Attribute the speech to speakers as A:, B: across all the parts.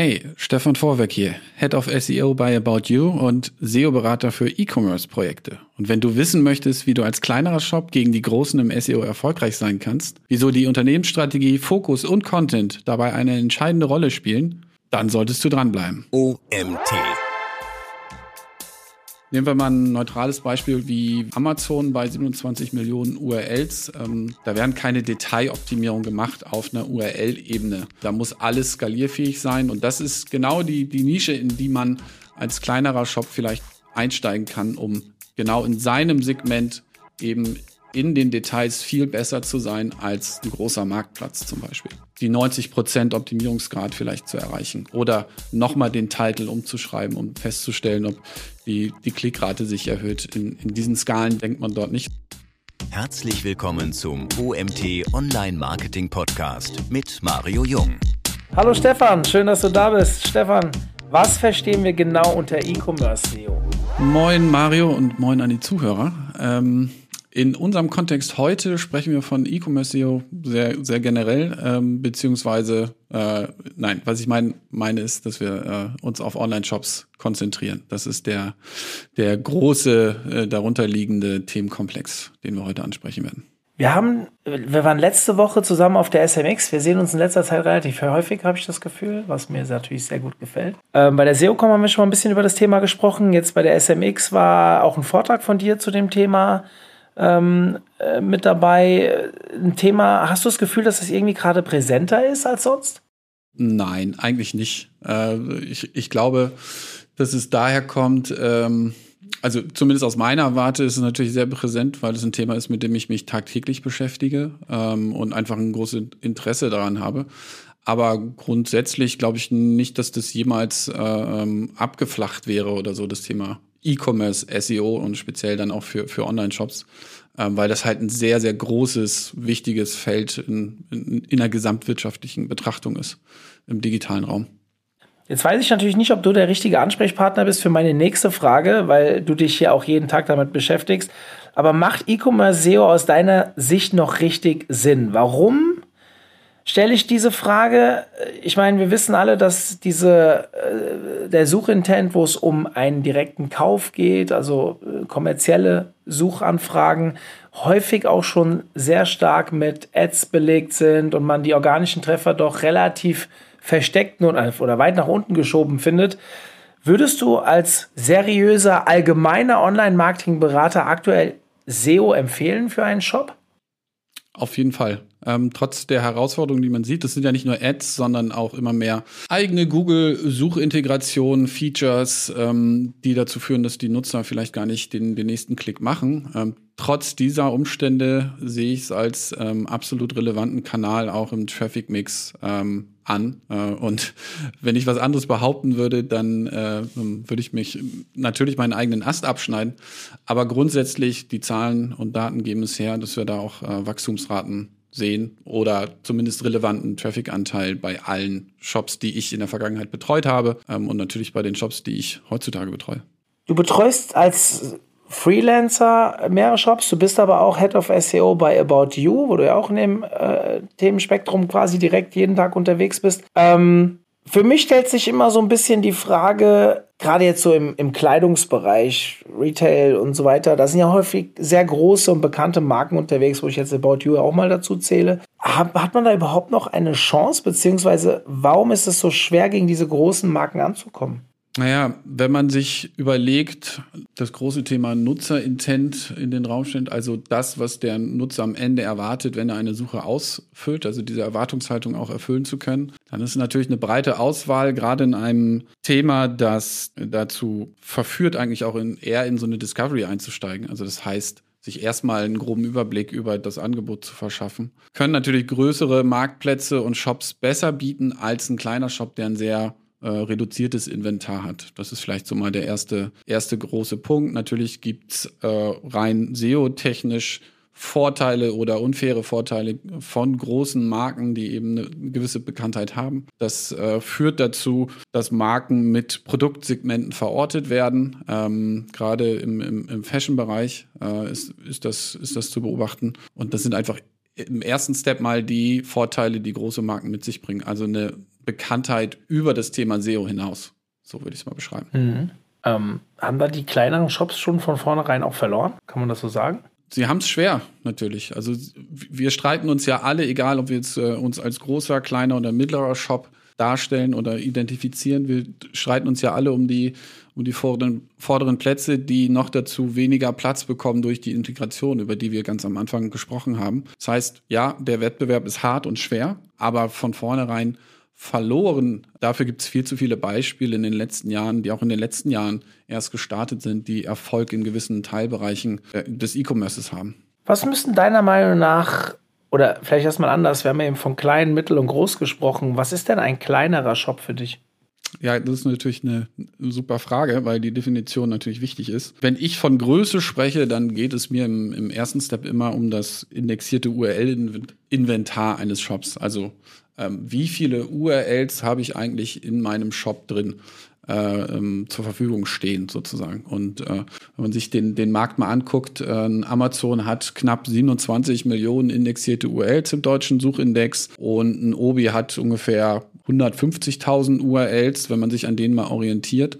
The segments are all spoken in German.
A: Hey, Stefan Vorwerk hier, Head of SEO bei About You und SEO-Berater für E-Commerce-Projekte. Und wenn du wissen möchtest, wie du als kleinerer Shop gegen die Großen im SEO erfolgreich sein kannst, wieso die Unternehmensstrategie, Fokus und Content dabei eine entscheidende Rolle spielen, dann solltest du dranbleiben.
B: OMT.
A: Nehmen wir mal ein neutrales Beispiel wie Amazon bei 27 Millionen URLs. Ähm, da werden keine Detailoptimierungen gemacht auf einer URL-Ebene. Da muss alles skalierfähig sein. Und das ist genau die, die Nische, in die man als kleinerer Shop vielleicht einsteigen kann, um genau in seinem Segment eben in den Details viel besser zu sein als ein großer Marktplatz zum Beispiel. Die 90% Optimierungsgrad vielleicht zu erreichen oder nochmal den Titel umzuschreiben, um festzustellen, ob die, die Klickrate sich erhöht. In, in diesen Skalen denkt man dort nicht.
B: Herzlich willkommen zum OMT Online Marketing Podcast mit Mario Jung.
C: Hallo Stefan, schön, dass du da bist. Stefan, was verstehen wir genau unter E-Commerce SEO?
A: Moin Mario und moin an die Zuhörer. Ähm, in unserem Kontext heute sprechen wir von E-Commerce SEO sehr, sehr generell, ähm, beziehungsweise, äh, nein, was ich mein, meine ist, dass wir äh, uns auf Online-Shops konzentrieren. Das ist der, der große, äh, darunterliegende Themenkomplex, den wir heute ansprechen werden.
C: Wir haben, wir waren letzte Woche zusammen auf der SMX. Wir sehen uns in letzter Zeit relativ häufig, habe ich das Gefühl, was mir natürlich sehr gut gefällt. Ähm, bei der SEOCom haben wir schon mal ein bisschen über das Thema gesprochen. Jetzt bei der SMX war auch ein Vortrag von dir zu dem Thema ähm, äh, mit dabei. Ein Thema, hast du das Gefühl, dass das irgendwie gerade präsenter ist als sonst?
A: Nein, eigentlich nicht. Äh, ich, ich glaube, dass es daher kommt, ähm, also zumindest aus meiner Warte ist es natürlich sehr präsent, weil es ein Thema ist, mit dem ich mich tagtäglich beschäftige ähm, und einfach ein großes Interesse daran habe. Aber grundsätzlich glaube ich nicht, dass das jemals äh, ähm, abgeflacht wäre oder so, das Thema E-Commerce, SEO und speziell dann auch für, für Online-Shops, ähm, weil das halt ein sehr, sehr großes, wichtiges Feld in, in, in der gesamtwirtschaftlichen Betrachtung ist im digitalen Raum.
C: Jetzt weiß ich natürlich nicht, ob du der richtige Ansprechpartner bist für meine nächste Frage, weil du dich hier auch jeden Tag damit beschäftigst. Aber macht E-Commerce SEO aus deiner Sicht noch richtig Sinn? Warum stelle ich diese Frage. Ich meine, wir wissen alle, dass diese, äh, der Suchintent, wo es um einen direkten Kauf geht, also äh, kommerzielle Suchanfragen, häufig auch schon sehr stark mit Ads belegt sind und man die organischen Treffer doch relativ versteckt oder weit nach unten geschoben findet. Würdest du als seriöser, allgemeiner Online-Marketing-Berater aktuell SEO empfehlen für einen Shop?
A: Auf jeden Fall. Ähm, trotz der Herausforderungen, die man sieht, das sind ja nicht nur Ads, sondern auch immer mehr eigene Google-Suchintegrationen, Features, ähm, die dazu führen, dass die Nutzer vielleicht gar nicht den, den nächsten Klick machen. Ähm, trotz dieser Umstände sehe ich es als ähm, absolut relevanten Kanal auch im Traffic-Mix ähm, an. Äh, und wenn ich was anderes behaupten würde, dann äh, würde ich mich natürlich meinen eigenen Ast abschneiden. Aber grundsätzlich, die Zahlen und Daten geben es her, dass wir da auch äh, Wachstumsraten sehen oder zumindest relevanten Traffic-Anteil bei allen Shops, die ich in der Vergangenheit betreut habe ähm, und natürlich bei den Shops, die ich heutzutage betreue.
C: Du betreust als Freelancer mehrere Shops, du bist aber auch Head of SEO bei About You, wo du ja auch in dem äh, Themenspektrum quasi direkt jeden Tag unterwegs bist. Ähm, für mich stellt sich immer so ein bisschen die Frage, gerade jetzt so im, im Kleidungsbereich, Retail und so weiter, da sind ja häufig sehr große und bekannte Marken unterwegs, wo ich jetzt About You auch mal dazu zähle. Hat, hat man da überhaupt noch eine Chance, beziehungsweise warum ist es so schwer, gegen diese großen Marken anzukommen?
A: Naja, wenn man sich überlegt, das große Thema Nutzerintent in den Raum stellt, also das, was der Nutzer am Ende erwartet, wenn er eine Suche ausfüllt, also diese Erwartungshaltung auch erfüllen zu können, dann ist natürlich eine breite Auswahl, gerade in einem Thema, das dazu verführt, eigentlich auch in, eher in so eine Discovery einzusteigen. Also das heißt, sich erstmal einen groben Überblick über das Angebot zu verschaffen. Können natürlich größere Marktplätze und Shops besser bieten als ein kleiner Shop, der ein sehr äh, reduziertes Inventar hat. Das ist vielleicht so mal der erste, erste große Punkt. Natürlich gibt's äh, rein SEO-technisch Vorteile oder unfaire Vorteile von großen Marken, die eben eine gewisse Bekanntheit haben. Das äh, führt dazu, dass Marken mit Produktsegmenten verortet werden. Ähm, Gerade im, im, im Fashion-Bereich äh, ist, ist, das, ist das zu beobachten. Und das sind einfach im ersten Step mal die Vorteile, die große Marken mit sich bringen. Also eine Bekanntheit über das Thema SEO hinaus. So würde ich es mal beschreiben.
C: Mhm. Ähm, haben da die kleineren Shops schon von vornherein auch verloren? Kann man das so sagen?
A: Sie haben es schwer, natürlich. Also wir streiten uns ja alle, egal ob wir jetzt äh, uns als großer, kleiner oder mittlerer Shop darstellen oder identifizieren. Wir streiten uns ja alle um die, um die vorderen, vorderen Plätze, die noch dazu weniger Platz bekommen durch die Integration, über die wir ganz am Anfang gesprochen haben. Das heißt, ja, der Wettbewerb ist hart und schwer, aber von vornherein verloren. Dafür gibt es viel zu viele Beispiele in den letzten Jahren, die auch in den letzten Jahren erst gestartet sind, die Erfolg in gewissen Teilbereichen äh, des E-Commerces haben.
C: Was müssten deiner Meinung nach, oder vielleicht erstmal anders, wir haben ja eben von klein, mittel und groß gesprochen, was ist denn ein kleinerer Shop für dich?
A: Ja, das ist natürlich eine super Frage, weil die Definition natürlich wichtig ist. Wenn ich von Größe spreche, dann geht es mir im, im ersten Step immer um das indexierte URL-Inventar eines Shops. Also ähm, wie viele URLs habe ich eigentlich in meinem Shop drin äh, ähm, zur Verfügung stehen sozusagen. Und äh, wenn man sich den, den Markt mal anguckt, äh, Amazon hat knapp 27 Millionen indexierte URLs im deutschen Suchindex und ein Obi hat ungefähr 150.000 URLs, wenn man sich an denen mal orientiert.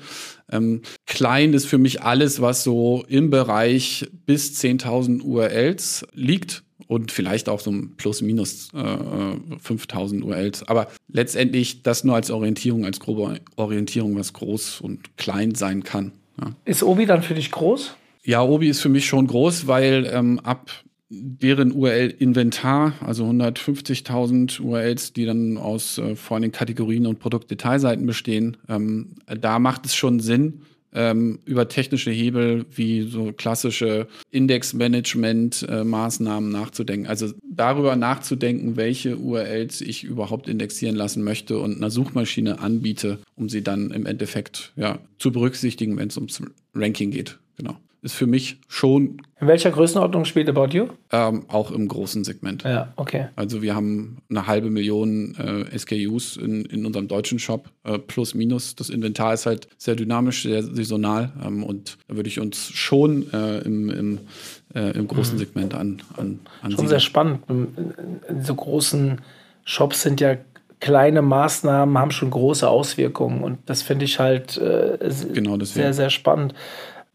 A: Ähm, klein ist für mich alles, was so im Bereich bis 10.000 URLs liegt und vielleicht auch so ein plus minus äh, 5000 URLs. Aber letztendlich das nur als Orientierung, als grobe Orientierung, was groß und klein sein kann. Ja.
C: Ist Obi dann für dich groß?
A: Ja, Obi ist für mich schon groß, weil ähm, ab deren URL-Inventar, also 150.000 URLs, die dann aus äh, vor allem Kategorien und Produktdetailseiten bestehen, ähm, da macht es schon Sinn, ähm, über technische Hebel wie so klassische Indexmanagement-Maßnahmen äh, nachzudenken. Also darüber nachzudenken, welche URLs ich überhaupt indexieren lassen möchte und einer Suchmaschine anbiete, um sie dann im Endeffekt ja, zu berücksichtigen, wenn es ums Ranking geht. Genau ist für mich schon.
C: In welcher Größenordnung spielt About You?
A: Ähm, auch im großen Segment.
C: Ja, okay.
A: Also wir haben eine halbe Million äh, SKUs in, in unserem deutschen Shop, äh, plus minus. Das Inventar ist halt sehr dynamisch, sehr saisonal ähm, und da würde ich uns schon äh, im, im, äh, im großen mhm. Segment an, an,
C: an Schon sehr spannend. In so großen Shops sind ja kleine Maßnahmen haben schon große Auswirkungen und das finde ich halt äh, genau sehr, sehr spannend.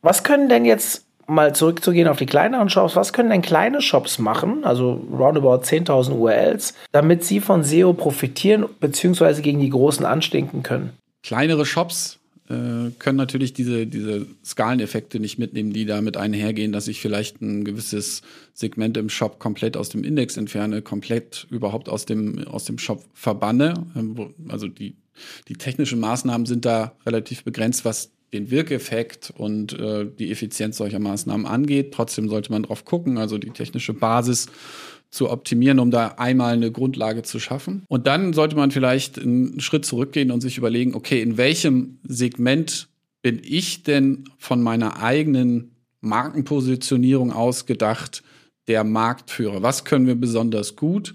C: Was können denn jetzt mal zurückzugehen auf die kleineren Shops, was können denn kleine Shops machen, also roundabout 10.000 URLs, damit sie von SEO profitieren bzw. gegen die großen anstinken können?
A: Kleinere Shops äh, können natürlich diese, diese Skaleneffekte nicht mitnehmen, die damit einhergehen, dass ich vielleicht ein gewisses Segment im Shop komplett aus dem Index entferne, komplett überhaupt aus dem, aus dem Shop verbanne. Ähm, also die, die technischen Maßnahmen sind da relativ begrenzt, was den Wirkeffekt und äh, die Effizienz solcher Maßnahmen angeht. Trotzdem sollte man darauf gucken, also die technische Basis zu optimieren, um da einmal eine Grundlage zu schaffen. Und dann sollte man vielleicht einen Schritt zurückgehen und sich überlegen, okay, in welchem Segment bin ich denn von meiner eigenen Markenpositionierung ausgedacht der Marktführer? Was können wir besonders gut?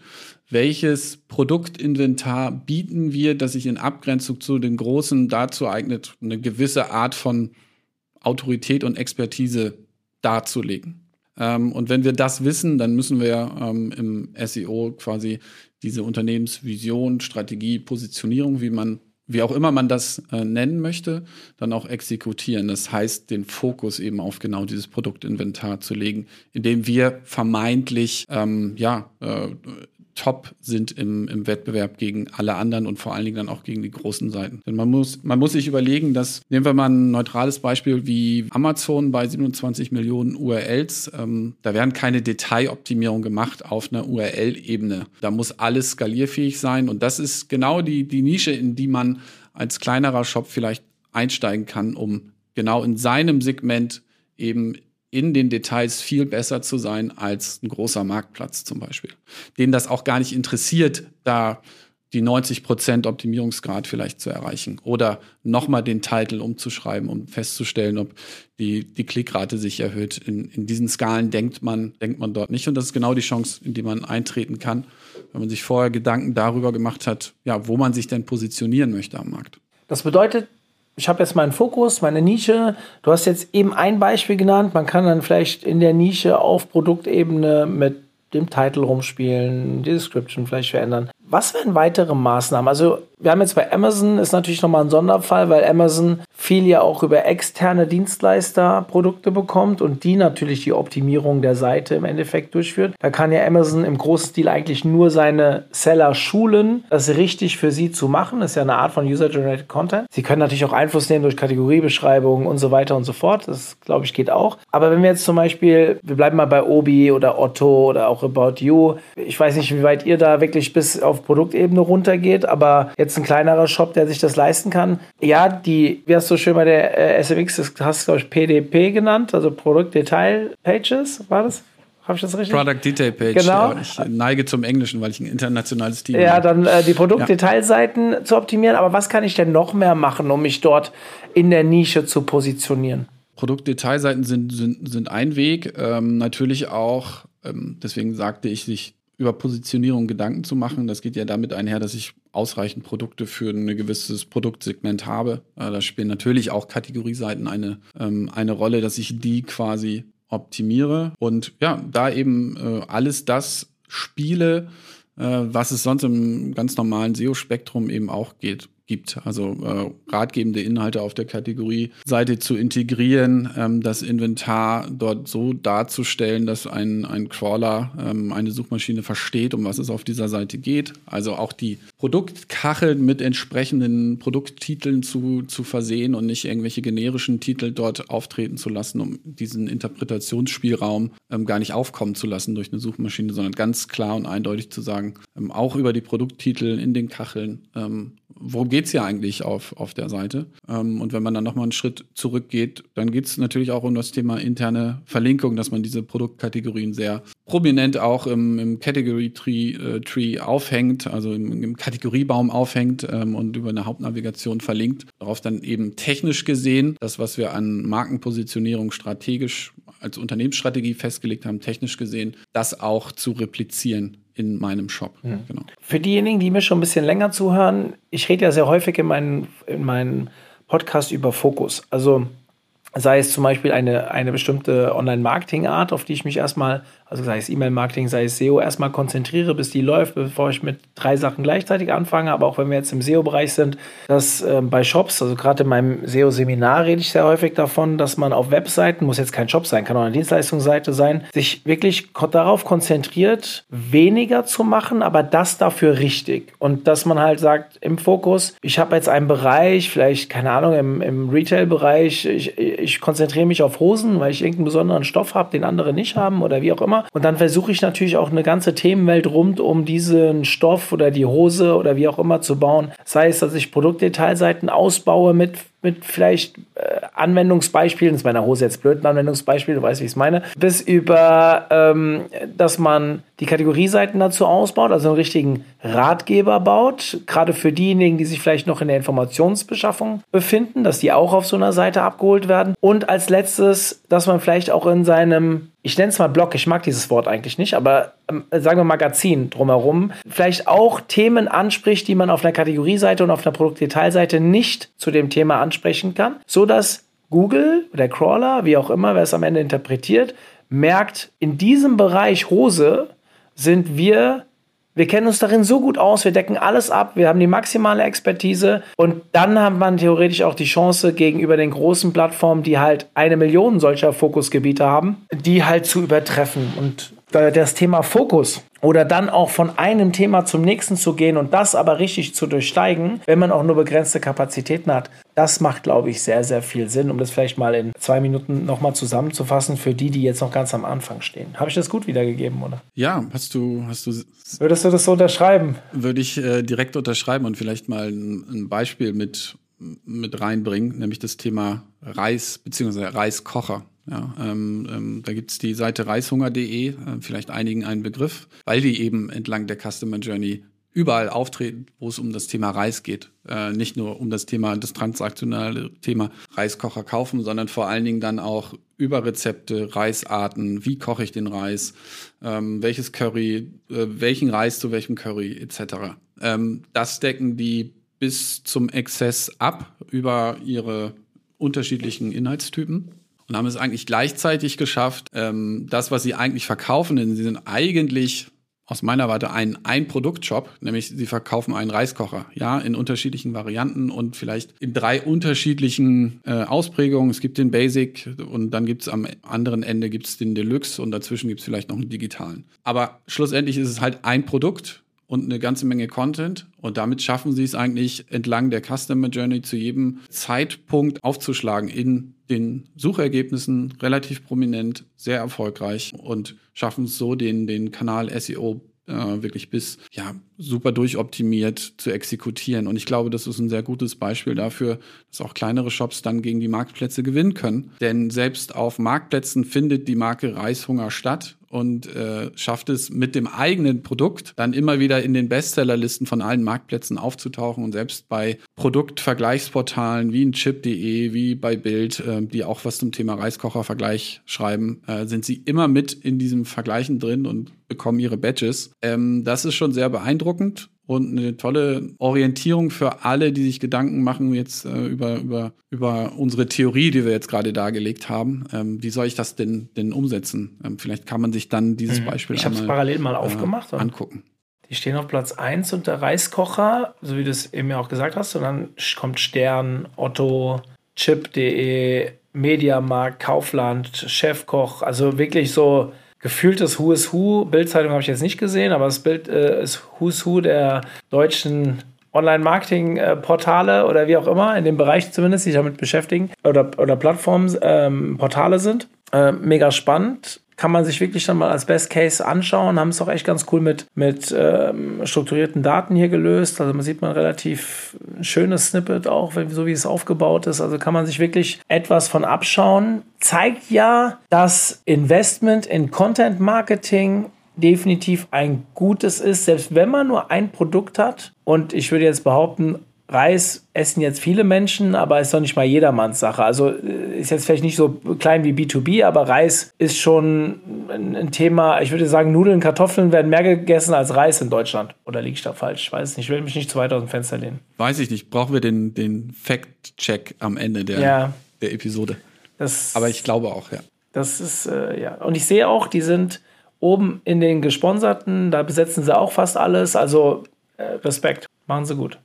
A: Welches Produktinventar bieten wir, das sich in Abgrenzung zu den Großen dazu eignet, eine gewisse Art von Autorität und Expertise darzulegen. Ähm, und wenn wir das wissen, dann müssen wir ähm, im SEO quasi diese Unternehmensvision, Strategie, Positionierung, wie man wie auch immer man das äh, nennen möchte, dann auch exekutieren. Das heißt, den Fokus eben auf genau dieses Produktinventar zu legen, indem wir vermeintlich ähm, ja äh, top sind im, im Wettbewerb gegen alle anderen und vor allen Dingen dann auch gegen die großen Seiten. Denn man muss, man muss sich überlegen, dass, nehmen wir mal ein neutrales Beispiel wie Amazon bei 27 Millionen URLs, ähm, da werden keine Detailoptimierungen gemacht auf einer URL-Ebene. Da muss alles skalierfähig sein und das ist genau die, die Nische, in die man als kleinerer Shop vielleicht einsteigen kann, um genau in seinem Segment eben in den Details viel besser zu sein als ein großer Marktplatz zum Beispiel, den das auch gar nicht interessiert, da die 90 Prozent Optimierungsgrad vielleicht zu erreichen oder nochmal den Titel umzuschreiben, um festzustellen, ob die, die Klickrate sich erhöht. In, in diesen Skalen denkt man, denkt man dort nicht. Und das ist genau die Chance, in die man eintreten kann, wenn man sich vorher Gedanken darüber gemacht hat, ja, wo man sich denn positionieren möchte am Markt.
C: Das bedeutet, ich habe jetzt meinen Fokus, meine Nische. Du hast jetzt eben ein Beispiel genannt. Man kann dann vielleicht in der Nische auf Produktebene mit dem Titel rumspielen, die Description vielleicht verändern. Was wären weitere Maßnahmen? Also wir haben jetzt bei Amazon ist natürlich nochmal ein Sonderfall, weil Amazon viel ja auch über externe Dienstleister Produkte bekommt und die natürlich die Optimierung der Seite im Endeffekt durchführt. Da kann ja Amazon im großen Stil eigentlich nur seine Seller schulen, das richtig für sie zu machen. Das ist ja eine Art von User-Generated Content. Sie können natürlich auch Einfluss nehmen durch Kategoriebeschreibungen und so weiter und so fort. Das, glaube ich, geht auch. Aber wenn wir jetzt zum Beispiel, wir bleiben mal bei Obi oder Otto oder auch About You. Ich weiß nicht, wie weit ihr da wirklich bis auf Produktebene runtergeht, aber jetzt ein kleinerer Shop, der sich das leisten kann. Ja, die, wie hast du schön bei der äh, SMX, das hast du, glaube ich, PDP genannt, also Product Detail Pages, war das? Habe ich das richtig?
A: Product Detail Page.
C: Genau.
A: Ja, ich neige zum Englischen, weil ich ein internationales Team
C: Ja,
A: habe.
C: dann äh, die Produktdetailseiten ja. zu optimieren. Aber was kann ich denn noch mehr machen, um mich dort in der Nische zu positionieren?
A: Produktdetailseiten sind, sind, sind ein Weg. Ähm, natürlich auch, ähm, deswegen sagte ich, sich über Positionierung Gedanken zu machen. Das geht ja damit einher, dass ich ausreichend Produkte für ein gewisses Produktsegment habe. Äh, da spielen natürlich auch Kategorieseiten eine, ähm, eine Rolle, dass ich die quasi optimiere und ja, da eben äh, alles das spiele, äh, was es sonst im ganz normalen SEO-Spektrum eben auch geht gibt. Also äh, ratgebende Inhalte auf der Kategorie-Seite zu integrieren, ähm, das Inventar dort so darzustellen, dass ein, ein Crawler, ähm, eine Suchmaschine versteht, um was es auf dieser Seite geht. Also auch die Produktkacheln mit entsprechenden Produkttiteln zu, zu versehen und nicht irgendwelche generischen Titel dort auftreten zu lassen, um diesen Interpretationsspielraum ähm, gar nicht aufkommen zu lassen durch eine Suchmaschine, sondern ganz klar und eindeutig zu sagen, ähm, auch über die Produkttitel in den Kacheln ähm, worum geht es ja eigentlich auf, auf der Seite? Ähm, und wenn man dann nochmal einen Schritt zurückgeht, dann geht es natürlich auch um das Thema interne Verlinkung, dass man diese Produktkategorien sehr prominent auch im, im Category Tree, äh, Tree aufhängt, also im, im Kategoriebaum aufhängt ähm, und über eine Hauptnavigation verlinkt. Darauf dann eben technisch gesehen, das, was wir an Markenpositionierung strategisch als Unternehmensstrategie festgelegt haben, technisch gesehen, das auch zu replizieren in meinem Shop.
C: Mhm. Genau. Für diejenigen, die mir schon ein bisschen länger zuhören, ich rede ja sehr häufig in meinen, in meinen Podcast über Fokus. Also sei es zum Beispiel eine, eine bestimmte Online-Marketing-Art, auf die ich mich erstmal also sei es E-Mail-Marketing, sei es SEO, erstmal konzentriere, bis die läuft, bevor ich mit drei Sachen gleichzeitig anfange. Aber auch wenn wir jetzt im SEO-Bereich sind, dass äh, bei Shops, also gerade in meinem SEO-Seminar rede ich sehr häufig davon, dass man auf Webseiten, muss jetzt kein Shop sein, kann auch eine Dienstleistungsseite sein, sich wirklich darauf konzentriert, weniger zu machen, aber das dafür richtig. Und dass man halt sagt, im Fokus, ich habe jetzt einen Bereich, vielleicht, keine Ahnung, im, im Retail-Bereich, ich, ich konzentriere mich auf Hosen, weil ich irgendeinen besonderen Stoff habe, den andere nicht haben oder wie auch immer. Und dann versuche ich natürlich auch eine ganze Themenwelt rund um diesen Stoff oder die Hose oder wie auch immer zu bauen. Sei es, dass ich Produktdetailseiten ausbaue mit mit vielleicht äh, Anwendungsbeispielen, ist meiner Hose jetzt blöd, ein Anwendungsbeispiel, du weißt, wie ich es meine, bis über, ähm, dass man die Kategorieseiten dazu ausbaut, also einen richtigen Ratgeber baut, gerade für diejenigen, die sich vielleicht noch in der Informationsbeschaffung befinden, dass die auch auf so einer Seite abgeholt werden. Und als letztes, dass man vielleicht auch in seinem ich nenne es mal Blog, ich mag dieses Wort eigentlich nicht, aber ähm, sagen wir Magazin drumherum, vielleicht auch Themen anspricht, die man auf einer Kategorieseite und auf einer Produktdetailseite nicht zu dem Thema ansprechen kann, so dass Google, der Crawler, wie auch immer, wer es am Ende interpretiert, merkt, in diesem Bereich Hose sind wir wir kennen uns darin so gut aus, wir decken alles ab, wir haben die maximale Expertise und dann hat man theoretisch auch die Chance gegenüber den großen Plattformen, die halt eine Million solcher Fokusgebiete haben, die halt zu übertreffen. Und das Thema Fokus oder dann auch von einem Thema zum nächsten zu gehen und das aber richtig zu durchsteigen, wenn man auch nur begrenzte Kapazitäten hat, das macht, glaube ich, sehr, sehr viel Sinn, um das vielleicht mal in zwei Minuten nochmal zusammenzufassen für die, die jetzt noch ganz am Anfang stehen. Habe ich das gut wiedergegeben, oder?
A: Ja, hast du, hast du.
C: Würdest du das so unterschreiben?
A: Würde ich äh, direkt unterschreiben und vielleicht mal ein, ein Beispiel mit, mit reinbringen, nämlich das Thema Reis bzw. Reiskocher. Ja, ähm, ähm, da gibt's die Seite reishunger.de, äh, vielleicht einigen einen Begriff, weil die eben entlang der Customer Journey überall auftreten, wo es um das Thema Reis geht. Äh, nicht nur um das Thema, das transaktionale Thema Reiskocher kaufen, sondern vor allen Dingen dann auch über Rezepte, Reisarten, wie koche ich den Reis, ähm, welches Curry, äh, welchen Reis zu welchem Curry etc. Ähm, das decken die bis zum Exzess ab über ihre unterschiedlichen Inhaltstypen und haben es eigentlich gleichzeitig geschafft, ähm, das, was sie eigentlich verkaufen, denn sie sind eigentlich aus meiner Warte ein Ein-Produkt-Shop, nämlich sie verkaufen einen Reiskocher, ja, in unterschiedlichen Varianten und vielleicht in drei unterschiedlichen äh, Ausprägungen. Es gibt den Basic und dann gibt es am anderen Ende gibt's den Deluxe und dazwischen gibt es vielleicht noch einen digitalen. Aber schlussendlich ist es halt ein Produkt und eine ganze Menge Content. Und damit schaffen sie es eigentlich entlang der Customer Journey zu jedem Zeitpunkt aufzuschlagen in den Suchergebnissen relativ prominent, sehr erfolgreich und schaffen es so, den, den Kanal SEO äh, wirklich bis ja super durchoptimiert zu exekutieren. Und ich glaube, das ist ein sehr gutes Beispiel dafür, dass auch kleinere Shops dann gegen die Marktplätze gewinnen können. Denn selbst auf Marktplätzen findet die Marke Reishunger statt und äh, schafft es mit dem eigenen Produkt dann immer wieder in den Bestsellerlisten von allen Marktplätzen aufzutauchen und selbst bei Produktvergleichsportalen wie in chip.de, wie bei Bild, äh, die auch was zum Thema Reiskocher-Vergleich schreiben, äh, sind sie immer mit in diesem Vergleichen drin und bekommen ihre Badges. Ähm, das ist schon sehr beeindruckend und eine tolle Orientierung für alle, die sich Gedanken machen jetzt äh, über, über, über unsere Theorie, die wir jetzt gerade dargelegt haben. Ähm, wie soll ich das denn, denn umsetzen? Ähm, vielleicht kann man sich dann dieses mhm. Beispiel
C: ich einmal, parallel mal äh, aufgemacht,
A: äh, angucken.
C: Die stehen auf Platz 1 unter Reiskocher, so wie du es eben ja auch gesagt hast. Und dann kommt Stern, Otto, Chip.de, Mediamarkt, Kaufland, Chefkoch. Also wirklich so gefühltes Who is Who. Bildzeitung habe ich jetzt nicht gesehen, aber das Bild äh, ist Who's Who der deutschen Online-Marketing-Portale oder wie auch immer, in dem Bereich zumindest, die sich damit beschäftigen, oder, oder Plattformen, ähm, Portale sind. Äh, mega spannend kann man sich wirklich dann mal als Best Case anschauen. Haben es auch echt ganz cool mit, mit ähm, strukturierten Daten hier gelöst. Also man sieht man relativ schönes Snippet auch, so wie es aufgebaut ist. Also kann man sich wirklich etwas von abschauen. Zeigt ja, dass Investment in Content Marketing definitiv ein gutes ist, selbst wenn man nur ein Produkt hat. Und ich würde jetzt behaupten, Reis essen jetzt viele Menschen, aber ist doch nicht mal jedermanns Sache. Also äh, ist jetzt vielleicht nicht so klein wie B2B, aber Reis ist schon ein Thema. Ich würde sagen, Nudeln, Kartoffeln werden mehr gegessen als Reis in Deutschland. Oder liege ich da falsch? Ich weiß es nicht. Ich will mich nicht zu weit aus dem Fenster lehnen.
A: Weiß ich nicht. Brauchen wir den, den Fact-Check am Ende der, ja. der Episode. Das, aber ich glaube auch, ja.
C: Das ist, äh, ja. Und ich sehe auch, die sind oben in den gesponserten, da besetzen sie auch fast alles. Also äh, Respekt. Machen sie gut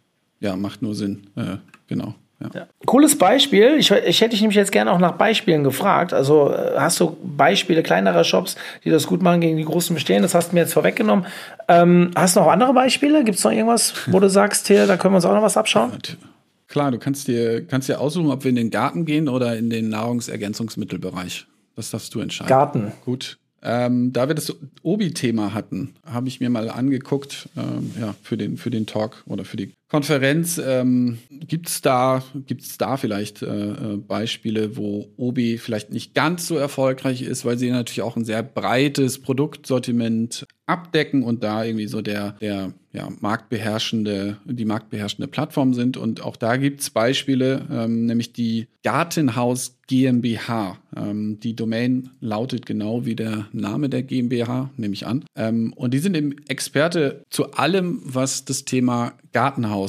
A: ja, macht nur Sinn. Äh, genau. Ja.
C: Ja. Cooles Beispiel. Ich, ich hätte dich nämlich jetzt gerne auch nach Beispielen gefragt. Also äh, hast du Beispiele kleinerer Shops, die das gut machen gegen die großen bestehen? Das hast du mir jetzt vorweggenommen. Ähm, hast du noch andere Beispiele? Gibt es noch irgendwas, wo du sagst, hier, da können wir uns auch noch was abschauen? Ja,
A: klar, du kannst dir, kannst dir aussuchen, ob wir in den Garten gehen oder in den Nahrungsergänzungsmittelbereich. Das darfst du entscheiden.
C: Garten.
A: Gut. Ähm, da wir das Obi-Thema hatten, habe ich mir mal angeguckt, ähm, ja, für den, für den Talk oder für die Konferenz. Ähm, Gibt es da, gibt's da vielleicht äh, äh, Beispiele, wo Obi vielleicht nicht ganz so erfolgreich ist, weil sie natürlich auch ein sehr breites Produktsortiment abdecken und da irgendwie so der, der ja, marktbeherrschende, die marktbeherrschende Plattform sind. Und auch da gibt's Beispiele, ähm, nämlich die Gartenhaus GmbH. Ähm, die Domain lautet genau wie der Name der GmbH, nehme ich an. Ähm, und die sind eben Experte zu allem, was das Thema Gartenhaus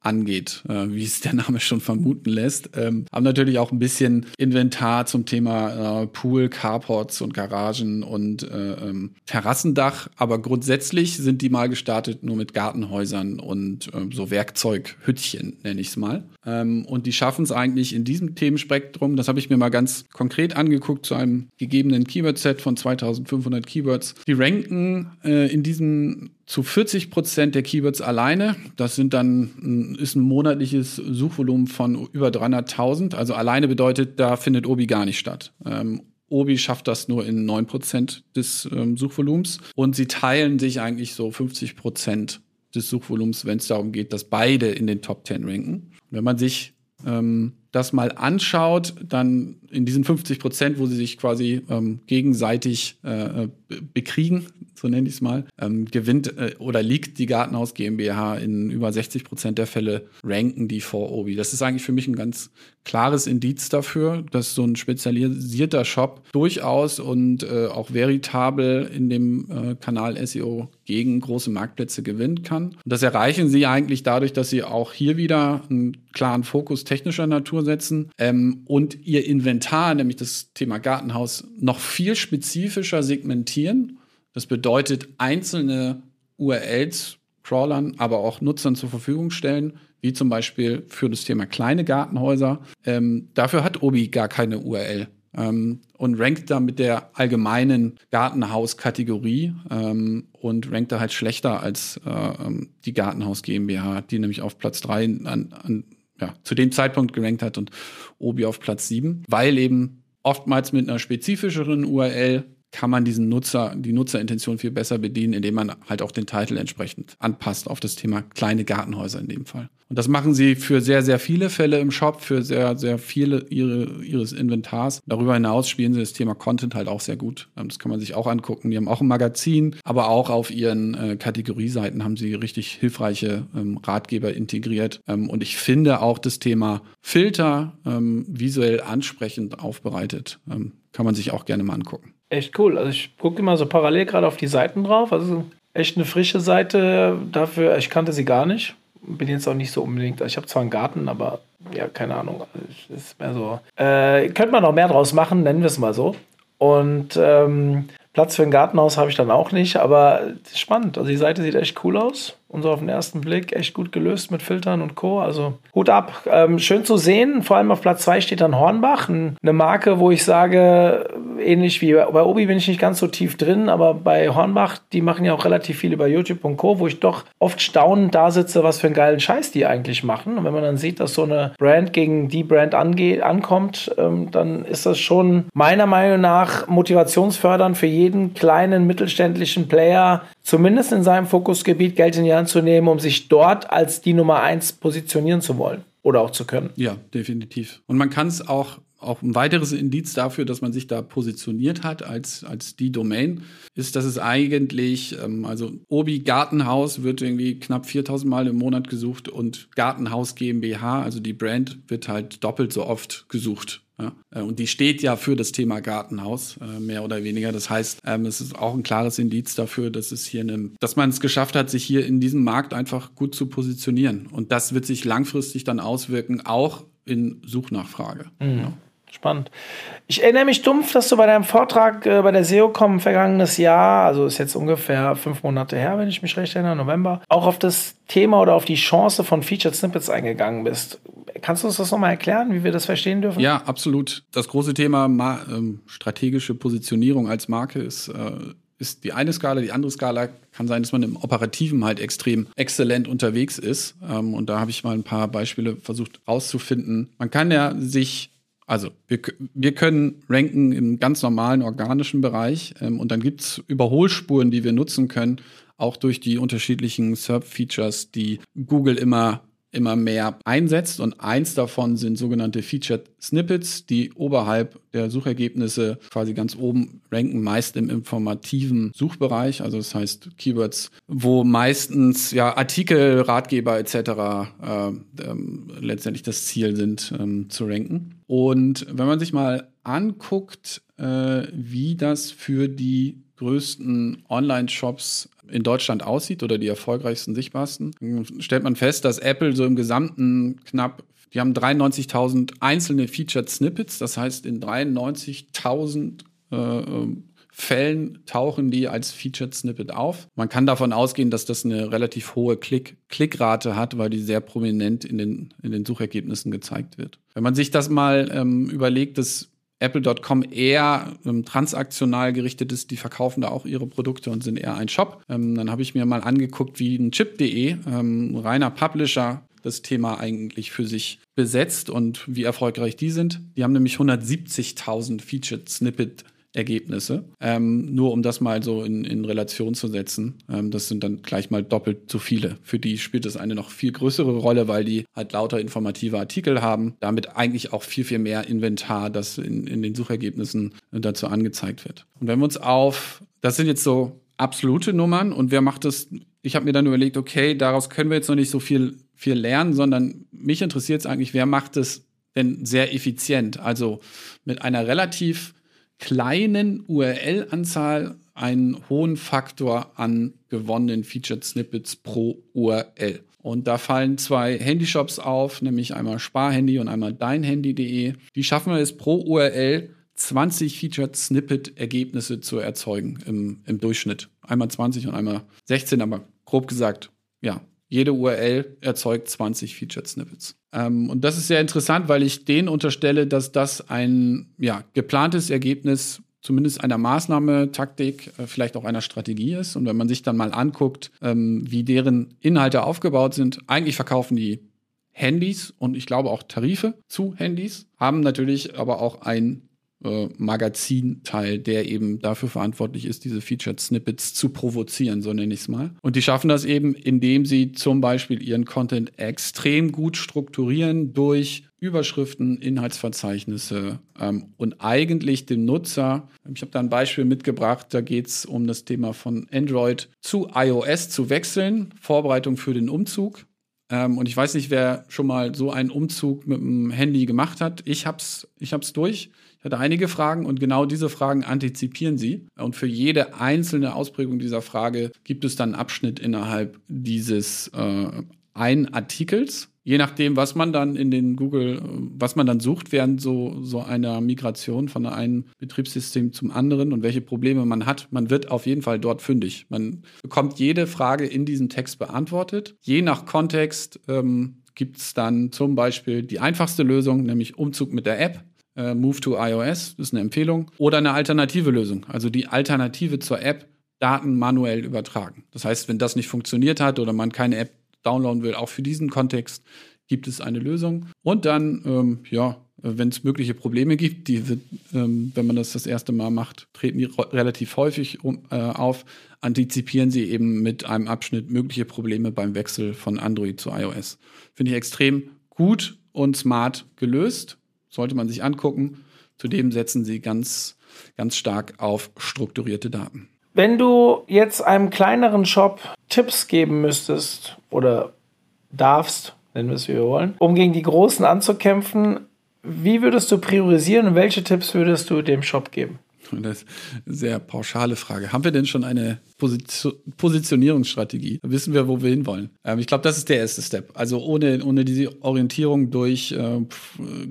A: angeht, äh, wie es der Name schon vermuten lässt. Ähm, haben natürlich auch ein bisschen Inventar zum Thema äh, Pool, Carports und Garagen und äh, ähm, Terrassendach, aber grundsätzlich sind die mal gestartet nur mit Gartenhäusern und ähm, so Werkzeughüttchen, nenne ich es mal. Ähm, und die schaffen es eigentlich in diesem Themenspektrum, das habe ich mir mal ganz konkret angeguckt, zu einem gegebenen Keyword-Set von 2500 Keywords. Die ranken äh, in diesem zu 40 Prozent der Keywords alleine. Das sind dann, ist ein monatliches Suchvolumen von über 300.000. Also alleine bedeutet, da findet Obi gar nicht statt. Ähm, Obi schafft das nur in 9 Prozent des ähm, Suchvolumens und sie teilen sich eigentlich so 50 Prozent des Suchvolumens, wenn es darum geht, dass beide in den Top 10 ranken. Wenn man sich ähm, das mal anschaut, dann in diesen 50 Prozent, wo sie sich quasi ähm, gegenseitig äh, bekriegen, so nenne ich es mal, ähm, gewinnt äh, oder liegt die Gartenhaus GmbH in über 60 Prozent der Fälle, ranken die vor Obi. Das ist eigentlich für mich ein ganz klares Indiz dafür, dass so ein spezialisierter Shop durchaus und äh, auch veritabel in dem äh, Kanal SEO gegen große Marktplätze gewinnen kann. Und das erreichen sie eigentlich dadurch, dass sie auch hier wieder einen klaren Fokus technischer Natur setzen ähm, und ihr Inventar, nämlich das Thema Gartenhaus, noch viel spezifischer segmentieren. Das bedeutet, einzelne URLs Crawlern, aber auch Nutzern zur Verfügung stellen, wie zum Beispiel für das Thema kleine Gartenhäuser. Ähm, dafür hat Obi gar keine URL ähm, und rankt da mit der allgemeinen Gartenhaus-Kategorie ähm, und rankt da halt schlechter als äh, ähm, die Gartenhaus GmbH, die nämlich auf Platz 3 an, an, ja, zu dem Zeitpunkt gerankt hat und Obi auf Platz 7, weil eben oftmals mit einer spezifischeren URL kann man diesen Nutzer, die Nutzerintention viel besser bedienen, indem man halt auch den Titel entsprechend anpasst auf das Thema kleine Gartenhäuser in dem Fall. Und das machen sie für sehr, sehr viele Fälle im Shop, für sehr, sehr viele ihre, ihres Inventars. Darüber hinaus spielen sie das Thema Content halt auch sehr gut. Ähm, das kann man sich auch angucken. Die haben auch ein Magazin, aber auch auf ihren äh, Kategorieseiten haben sie richtig hilfreiche ähm, Ratgeber integriert. Ähm, und ich finde auch das Thema Filter ähm, visuell ansprechend aufbereitet. Ähm, kann man sich auch gerne mal angucken
C: echt cool. Also ich gucke immer so parallel gerade auf die Seiten drauf. Also echt eine frische Seite dafür. Ich kannte sie gar nicht. Bin jetzt auch nicht so unbedingt. Ich habe zwar einen Garten, aber ja, keine Ahnung. Also ist mehr so. Äh, könnte man noch mehr draus machen, nennen wir es mal so. Und ähm, Platz für ein Gartenhaus habe ich dann auch nicht, aber spannend. Also die Seite sieht echt cool aus und so auf den ersten Blick echt gut gelöst mit Filtern und Co. Also Hut ab. Ähm, schön zu sehen. Vor allem auf Platz 2 steht dann Hornbach, eine Marke, wo ich sage, ähnlich wie bei Obi bin ich nicht ganz so tief drin, aber bei Hornbach, die machen ja auch relativ viel über YouTube und Co., wo ich doch oft staunend da sitze, was für einen geilen Scheiß die eigentlich machen. Und wenn man dann sieht, dass so eine Brand gegen die Brand angeht, ankommt, ähm, dann ist das schon meiner Meinung nach motivationsfördernd für jeden kleinen mittelständischen Player, zumindest in seinem Fokusgebiet Geld in die Hand zu nehmen, um sich dort als die Nummer eins positionieren zu wollen oder auch zu können.
A: Ja, definitiv. Und man kann es auch auch ein weiteres Indiz dafür, dass man sich da positioniert hat als, als die Domain, ist, dass es eigentlich, ähm, also Obi Gartenhaus wird irgendwie knapp 4000 Mal im Monat gesucht und Gartenhaus GmbH, also die Brand, wird halt doppelt so oft gesucht. Ja? Äh, und die steht ja für das Thema Gartenhaus, äh, mehr oder weniger. Das heißt, ähm, es ist auch ein klares Indiz dafür, dass es hier eine, dass man es geschafft hat, sich hier in diesem Markt einfach gut zu positionieren. Und das wird sich langfristig dann auswirken, auch in Suchnachfrage. Mhm. Ja.
C: Spannend. Ich erinnere mich dumpf, dass du bei deinem Vortrag äh, bei der SEOCom vergangenes Jahr, also ist jetzt ungefähr fünf Monate her, wenn ich mich recht erinnere, November, auch auf das Thema oder auf die Chance von Featured Snippets eingegangen bist. Kannst du uns das nochmal erklären, wie wir das verstehen dürfen?
A: Ja, absolut. Das große Thema ähm, strategische Positionierung als Marke ist äh, ist die eine Skala, die andere Skala kann sein, dass man im Operativen halt extrem exzellent unterwegs ist. Ähm, und da habe ich mal ein paar Beispiele versucht rauszufinden. Man kann ja sich also wir, wir können ranken im ganz normalen organischen Bereich ähm, und dann gibt es Überholspuren, die wir nutzen können, auch durch die unterschiedlichen SERP-Features, die Google immer immer mehr einsetzt und eins davon sind sogenannte Featured Snippets, die oberhalb der Suchergebnisse quasi ganz oben ranken, meist im informativen Suchbereich, also das heißt Keywords, wo meistens ja Artikel, Ratgeber etc. Äh, ähm, letztendlich das Ziel sind ähm, zu ranken. Und wenn man sich mal anguckt, äh, wie das für die größten Online-Shops in Deutschland aussieht oder die erfolgreichsten, sichtbarsten, stellt man fest, dass Apple so im Gesamten knapp, die haben 93.000 einzelne Featured Snippets, das heißt in 93.000 äh, ähm, Fällen tauchen die als Featured Snippet auf. Man kann davon ausgehen, dass das eine relativ hohe Klick Klickrate hat, weil die sehr prominent in den, in den Suchergebnissen gezeigt wird. Wenn man sich das mal ähm, überlegt, dass Apple.com eher ähm, transaktional gerichtet ist. Die verkaufen da auch ihre Produkte und sind eher ein Shop. Ähm, dann habe ich mir mal angeguckt, wie ein Chip.de, ähm, reiner Publisher, das Thema eigentlich für sich besetzt und wie erfolgreich die sind. Die haben nämlich 170.000 Featured Snippet Ergebnisse. Ähm, nur um das mal so in, in Relation zu setzen. Ähm, das sind dann gleich mal doppelt so viele. Für die spielt es eine noch viel größere Rolle, weil die halt lauter informative Artikel haben. Damit eigentlich auch viel, viel mehr Inventar, das in, in den Suchergebnissen dazu angezeigt wird. Und wenn wir uns auf, das sind jetzt so absolute Nummern und wer macht das? Ich habe mir dann überlegt, okay, daraus können wir jetzt noch nicht so viel, viel lernen, sondern mich interessiert es eigentlich, wer macht es denn sehr effizient? Also mit einer relativ kleinen URL-Anzahl einen hohen Faktor an gewonnenen Featured Snippets pro URL. Und da fallen zwei Handyshops auf, nämlich einmal Sparhandy und einmal deinhandy.de. Die schaffen es pro URL 20 Featured Snippet Ergebnisse zu erzeugen im, im Durchschnitt. Einmal 20 und einmal 16, aber grob gesagt, ja, jede URL erzeugt 20 Featured Snippets. Ähm, und das ist sehr interessant, weil ich denen unterstelle, dass das ein ja, geplantes Ergebnis zumindest einer Maßnahme, Taktik, äh, vielleicht auch einer Strategie ist. Und wenn man sich dann mal anguckt, ähm, wie deren Inhalte aufgebaut sind, eigentlich verkaufen die Handys und ich glaube auch Tarife zu Handys, haben natürlich aber auch ein äh, Magazinteil, der eben dafür verantwortlich ist, diese Featured Snippets zu provozieren, so nenne ich es mal. Und die schaffen das eben, indem sie zum Beispiel ihren Content extrem gut strukturieren durch Überschriften, Inhaltsverzeichnisse ähm, und eigentlich dem Nutzer, ich habe da ein Beispiel mitgebracht, da geht es um das Thema von Android zu iOS zu wechseln, Vorbereitung für den Umzug. Ähm, und ich weiß nicht, wer schon mal so einen Umzug mit dem Handy gemacht hat. Ich hab's, ich hab's durch. Ich hatte einige Fragen und genau diese Fragen antizipieren sie. Und für jede einzelne Ausprägung dieser Frage gibt es dann einen Abschnitt innerhalb dieses äh, einen Artikels. Je nachdem, was man dann in den Google, was man dann sucht während so, so einer Migration von einem Betriebssystem zum anderen und welche Probleme man hat, man wird auf jeden Fall dort fündig. Man bekommt jede Frage in diesem Text beantwortet. Je nach Kontext ähm, gibt es dann zum Beispiel die einfachste Lösung, nämlich Umzug mit der App äh, Move to iOS, das ist eine Empfehlung, oder eine alternative Lösung, also die Alternative zur App, Daten manuell übertragen. Das heißt, wenn das nicht funktioniert hat oder man keine App downloaden will, auch für diesen Kontext gibt es eine Lösung. Und dann, ähm, ja, wenn es mögliche Probleme gibt, die, ähm, wenn man das das erste Mal macht, treten die relativ häufig um, äh, auf, antizipieren sie eben mit einem Abschnitt mögliche Probleme beim Wechsel von Android zu iOS. Finde ich extrem gut und smart gelöst sollte man sich angucken. Zudem setzen sie ganz, ganz stark auf strukturierte Daten.
C: Wenn du jetzt einem kleineren Shop Tipps geben müsstest oder darfst, nennen wir es wie wir wollen, um gegen die Großen anzukämpfen, wie würdest du priorisieren und welche Tipps würdest du dem Shop geben?
A: Das ist eine sehr pauschale Frage. Haben wir denn schon eine Position Positionierungsstrategie? Wissen wir, wo wir hinwollen? Ähm, ich glaube, das ist der erste Step. Also ohne, ohne diese Orientierung durch äh,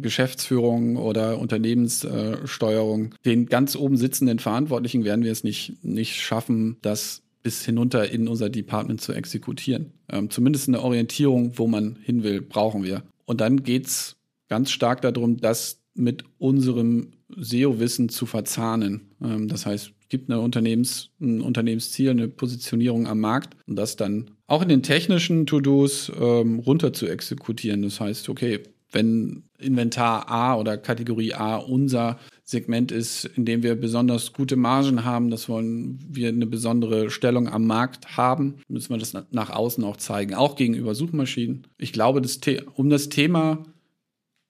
A: Geschäftsführung oder Unternehmenssteuerung, äh, den ganz oben sitzenden Verantwortlichen werden wir es nicht, nicht schaffen, das bis hinunter in unser Department zu exekutieren. Ähm, zumindest eine Orientierung, wo man hin will, brauchen wir. Und dann geht es ganz stark darum, das mit unserem SEO-Wissen zu verzahnen. Ähm, das heißt, es gibt eine Unternehmens, ein Unternehmensziel, eine Positionierung am Markt und das dann auch in den technischen To-Dos ähm, runter zu exekutieren. Das heißt, okay, wenn Inventar A oder Kategorie A unser Segment ist, in dem wir besonders gute Margen haben, das wollen wir eine besondere Stellung am Markt haben, müssen wir das nach außen auch zeigen, auch gegenüber Suchmaschinen. Ich glaube, das um das Thema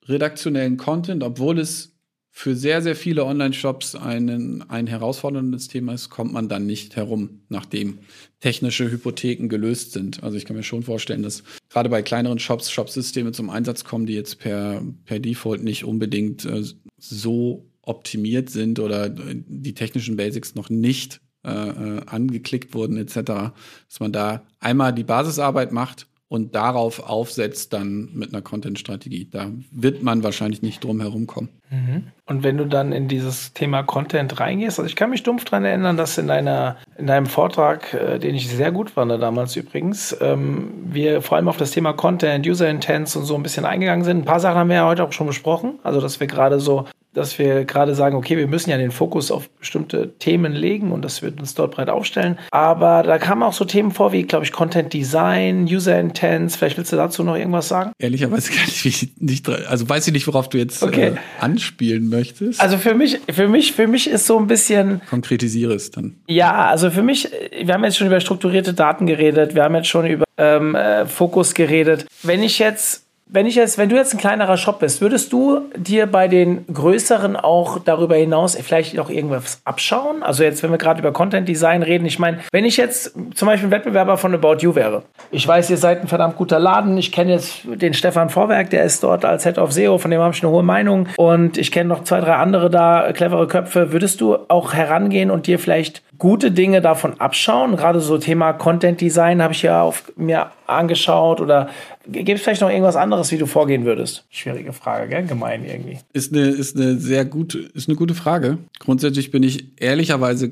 A: redaktionellen Content, obwohl es für sehr, sehr viele Online-Shops ein, ein herausforderndes Thema ist, kommt man dann nicht herum, nachdem technische Hypotheken gelöst sind. Also ich kann mir schon vorstellen, dass gerade bei kleineren Shops Shopsysteme zum Einsatz kommen, die jetzt per, per Default nicht unbedingt äh, so optimiert sind oder die technischen Basics noch nicht äh, äh angeklickt wurden etc., dass man da einmal die Basisarbeit macht und darauf aufsetzt dann mit einer Content-Strategie. Da wird man wahrscheinlich nicht drum herum kommen.
C: Mhm. Und wenn du dann in dieses Thema Content reingehst, also ich kann mich dumpf daran erinnern, dass in, deiner, in deinem Vortrag, äh, den ich sehr gut fand damals übrigens, ähm, wir vor allem auf das Thema Content, User Intents und so ein bisschen eingegangen sind. Ein paar Sachen haben wir ja heute auch schon besprochen, also dass wir gerade so dass wir gerade sagen, okay, wir müssen ja den Fokus auf bestimmte Themen legen und das wird uns dort breit aufstellen. Aber da kamen auch so Themen vor wie, glaube ich, Content Design, User Intents. Vielleicht willst du dazu noch irgendwas sagen?
A: Ehrlicherweise kann ich nicht, also weiß ich nicht, worauf du jetzt okay. äh, anspielen möchtest.
C: Also für mich, für mich, für mich ist so ein bisschen.
A: Konkretisiere es dann.
C: Ja, also für mich, wir haben jetzt schon über strukturierte Daten geredet, wir haben jetzt schon über ähm, äh, Fokus geredet. Wenn ich jetzt wenn ich jetzt, wenn du jetzt ein kleinerer Shop bist, würdest du dir bei den größeren auch darüber hinaus vielleicht noch irgendwas abschauen? Also jetzt, wenn wir gerade über Content Design reden, ich meine, wenn ich jetzt zum Beispiel ein Wettbewerber von About You wäre, ich weiß, ihr seid ein verdammt guter Laden, ich kenne jetzt den Stefan Vorwerk, der ist dort als Head of SEO, von dem habe ich eine hohe Meinung und ich kenne noch zwei, drei andere da, clevere Köpfe. Würdest du auch herangehen und dir vielleicht gute Dinge davon abschauen? Gerade so Thema Content Design habe ich ja auf mir angeschaut oder gibt es vielleicht noch irgendwas anderes, wie du vorgehen würdest? Schwierige Frage, gell? Gemein irgendwie.
A: Ist eine, ist eine sehr gute, ist eine gute Frage. Grundsätzlich bin ich ehrlicherweise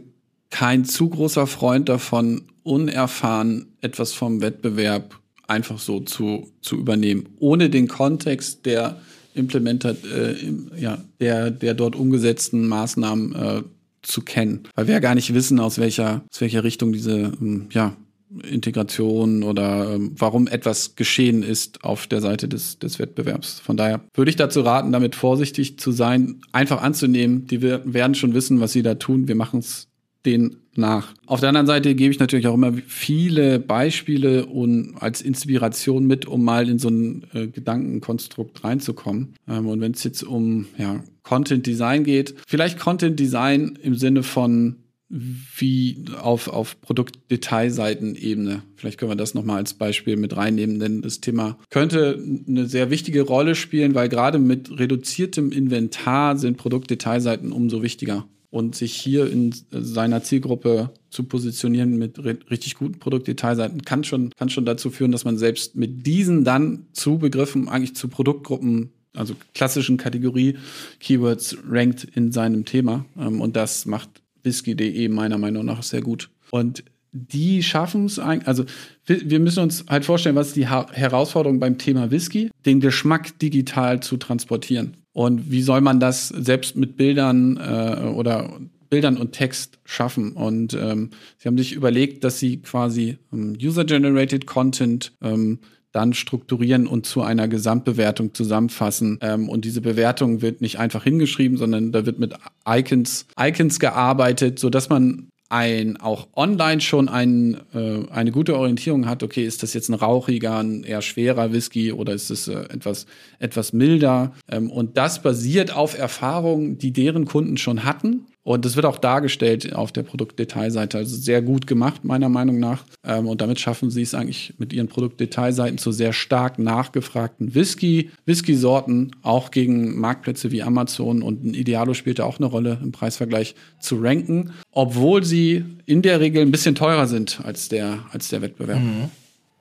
A: kein zu großer Freund davon, unerfahren etwas vom Wettbewerb einfach so zu, zu übernehmen, ohne den Kontext der implementiert, äh, ja, der, der dort umgesetzten Maßnahmen äh, zu kennen. Weil wir ja gar nicht wissen, aus welcher, aus welcher Richtung diese, ähm, ja, Integration oder ähm, warum etwas geschehen ist auf der Seite des, des Wettbewerbs. Von daher würde ich dazu raten, damit vorsichtig zu sein, einfach anzunehmen. Die werden schon wissen, was sie da tun. Wir machen es denen nach. Auf der anderen Seite gebe ich natürlich auch immer viele Beispiele und als Inspiration mit, um mal in so ein äh, Gedankenkonstrukt reinzukommen. Ähm, und wenn es jetzt um ja, Content Design geht, vielleicht Content Design im Sinne von wie auf, auf Produktdetailseitenebene. Vielleicht können wir das nochmal als Beispiel mit reinnehmen, denn das Thema könnte eine sehr wichtige Rolle spielen, weil gerade mit reduziertem Inventar sind Produktdetailseiten umso wichtiger und sich hier in seiner Zielgruppe zu positionieren mit richtig guten Produktdetailseiten kann schon, kann schon dazu führen, dass man selbst mit diesen dann zu Begriffen eigentlich zu Produktgruppen also klassischen Kategorie Keywords rankt in seinem Thema. Ähm, und das macht whisky.de meiner Meinung nach sehr gut. Und die schaffen es eigentlich, also wir müssen uns halt vorstellen, was die Herausforderung beim Thema Whisky, den Geschmack digital zu transportieren. Und wie soll man das selbst mit Bildern äh, oder Bildern und Text schaffen? Und ähm, sie haben sich überlegt, dass sie quasi ähm, User-Generated Content ähm, dann strukturieren und zu einer Gesamtbewertung zusammenfassen. Ähm, und diese Bewertung wird nicht einfach hingeschrieben, sondern da wird mit Icons, Icons gearbeitet, so dass man ein auch online schon ein, äh, eine gute Orientierung hat, okay, ist das jetzt ein rauchiger, ein eher schwerer Whisky oder ist es äh, etwas, etwas milder? Ähm, und das basiert auf Erfahrungen, die deren Kunden schon hatten und das wird auch dargestellt auf der Produktdetailseite. Also sehr gut gemacht, meiner Meinung nach. Ähm, und damit schaffen sie es eigentlich mit ihren Produktdetailseiten zu sehr stark nachgefragten Whisky, Whisky-Sorten, auch gegen Marktplätze wie Amazon und ein Idealo spielt da auch eine Rolle im Preisvergleich zu ranken, obwohl sie in der Regel ein bisschen teurer sind als der, als der Wettbewerb. Mhm.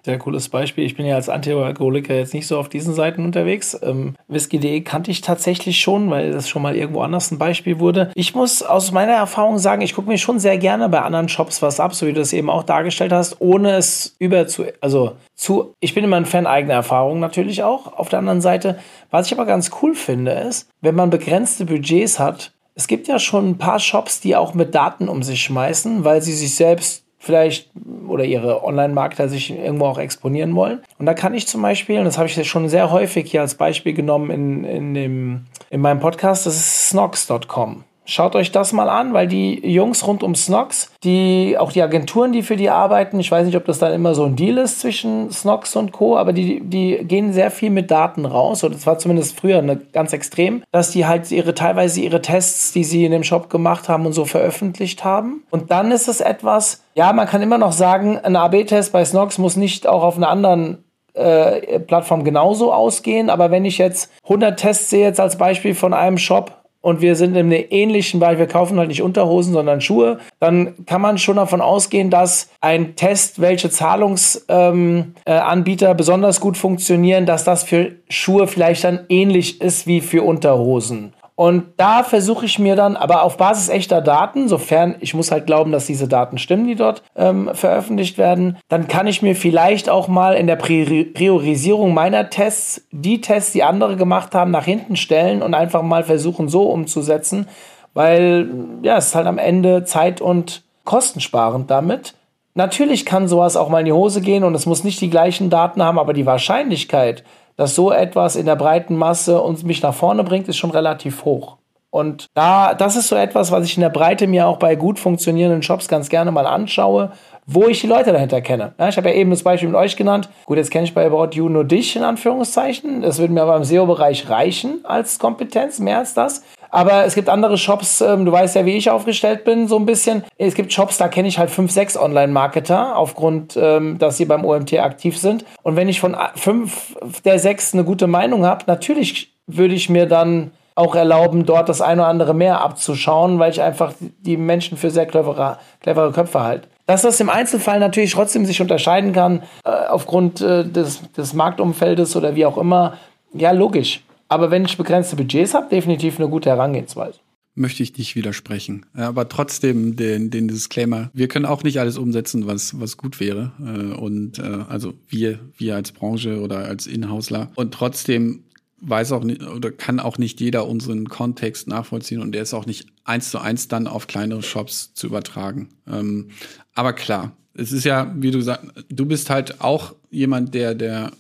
C: Sehr cooles Beispiel. Ich bin ja als Antialkoholiker jetzt nicht so auf diesen Seiten unterwegs. Ähm, Whisky.de kannte ich tatsächlich schon, weil das schon mal irgendwo anders ein Beispiel wurde. Ich muss aus meiner Erfahrung sagen, ich gucke mir schon sehr gerne bei anderen Shops was ab, so wie du es eben auch dargestellt hast, ohne es über zu, also zu, ich bin immer ein Fan eigener Erfahrungen natürlich auch. Auf der anderen Seite, was ich aber ganz cool finde, ist, wenn man begrenzte Budgets hat, es gibt ja schon ein paar Shops, die auch mit Daten um sich schmeißen, weil sie sich selbst vielleicht oder ihre Online-Marketer sich irgendwo auch exponieren wollen. Und da kann ich zum Beispiel, und das habe ich schon sehr häufig hier als Beispiel genommen in, in, dem, in meinem Podcast, das ist snox.com. Schaut euch das mal an, weil die Jungs rund um Snox, die, auch die Agenturen, die für die arbeiten, ich weiß nicht, ob das dann immer so ein Deal ist zwischen Snox und Co., aber die, die gehen sehr viel mit Daten raus. Und das war zumindest früher eine, ganz extrem, dass die halt ihre, teilweise ihre Tests, die sie in dem Shop gemacht haben und so veröffentlicht haben. Und dann ist es etwas, ja, man kann immer noch sagen, ein AB-Test bei Snox muss nicht auch auf einer anderen äh, Plattform genauso ausgehen. Aber wenn ich jetzt 100 Tests sehe, jetzt als Beispiel von einem Shop, und wir sind in einem ähnlichen Bereich, wir kaufen halt nicht Unterhosen, sondern Schuhe, dann kann man schon davon ausgehen, dass ein Test, welche Zahlungsanbieter ähm, äh, besonders gut funktionieren, dass das für Schuhe vielleicht dann ähnlich ist wie für Unterhosen. Und da versuche ich mir dann, aber auf Basis echter Daten, sofern ich muss halt glauben, dass diese Daten stimmen, die dort ähm, veröffentlicht werden, dann kann ich mir vielleicht auch mal in der Priorisierung meiner Tests die Tests, die andere gemacht haben, nach hinten stellen und einfach mal versuchen, so umzusetzen, weil ja, es ist halt am Ende zeit- und kostensparend damit. Natürlich kann sowas auch mal in die Hose gehen und es muss nicht die gleichen Daten haben, aber die Wahrscheinlichkeit, dass so etwas in der breiten Masse uns mich nach vorne bringt, ist schon relativ hoch. Und da, das ist so etwas, was ich in der Breite mir auch bei gut funktionierenden Shops ganz gerne mal anschaue, wo ich die Leute dahinter kenne. Ja, ich habe ja eben das Beispiel mit euch genannt. Gut, jetzt kenne ich bei About You nur dich, in Anführungszeichen. Das würde mir aber im SEO-Bereich reichen als Kompetenz, mehr als das. Aber es gibt andere Shops, ähm, du weißt ja, wie ich aufgestellt bin, so ein bisschen. Es gibt Shops, da kenne ich halt fünf, sechs Online-Marketer, aufgrund, ähm, dass sie beim OMT aktiv sind. Und wenn ich von fünf der sechs eine gute Meinung habe, natürlich würde ich mir dann auch erlauben, dort das eine oder andere mehr abzuschauen, weil ich einfach die Menschen für sehr clevere, clevere Köpfe halte. Dass das im Einzelfall natürlich trotzdem sich unterscheiden kann, äh, aufgrund äh, des, des Marktumfeldes oder wie auch immer, ja, logisch. Aber wenn ich begrenzte Budgets habe, definitiv eine gute Herangehensweise
A: möchte ich nicht widersprechen. Aber trotzdem den, den Disclaimer, wir können auch nicht alles umsetzen, was, was gut wäre. Äh, und äh, also wir, wir als Branche oder als Inhausler. Und trotzdem weiß auch nicht oder kann auch nicht jeder unseren Kontext nachvollziehen und der ist auch nicht eins zu eins dann auf kleinere Shops zu übertragen. Ähm, aber klar, es ist ja, wie du sagst, du bist halt auch jemand, der, der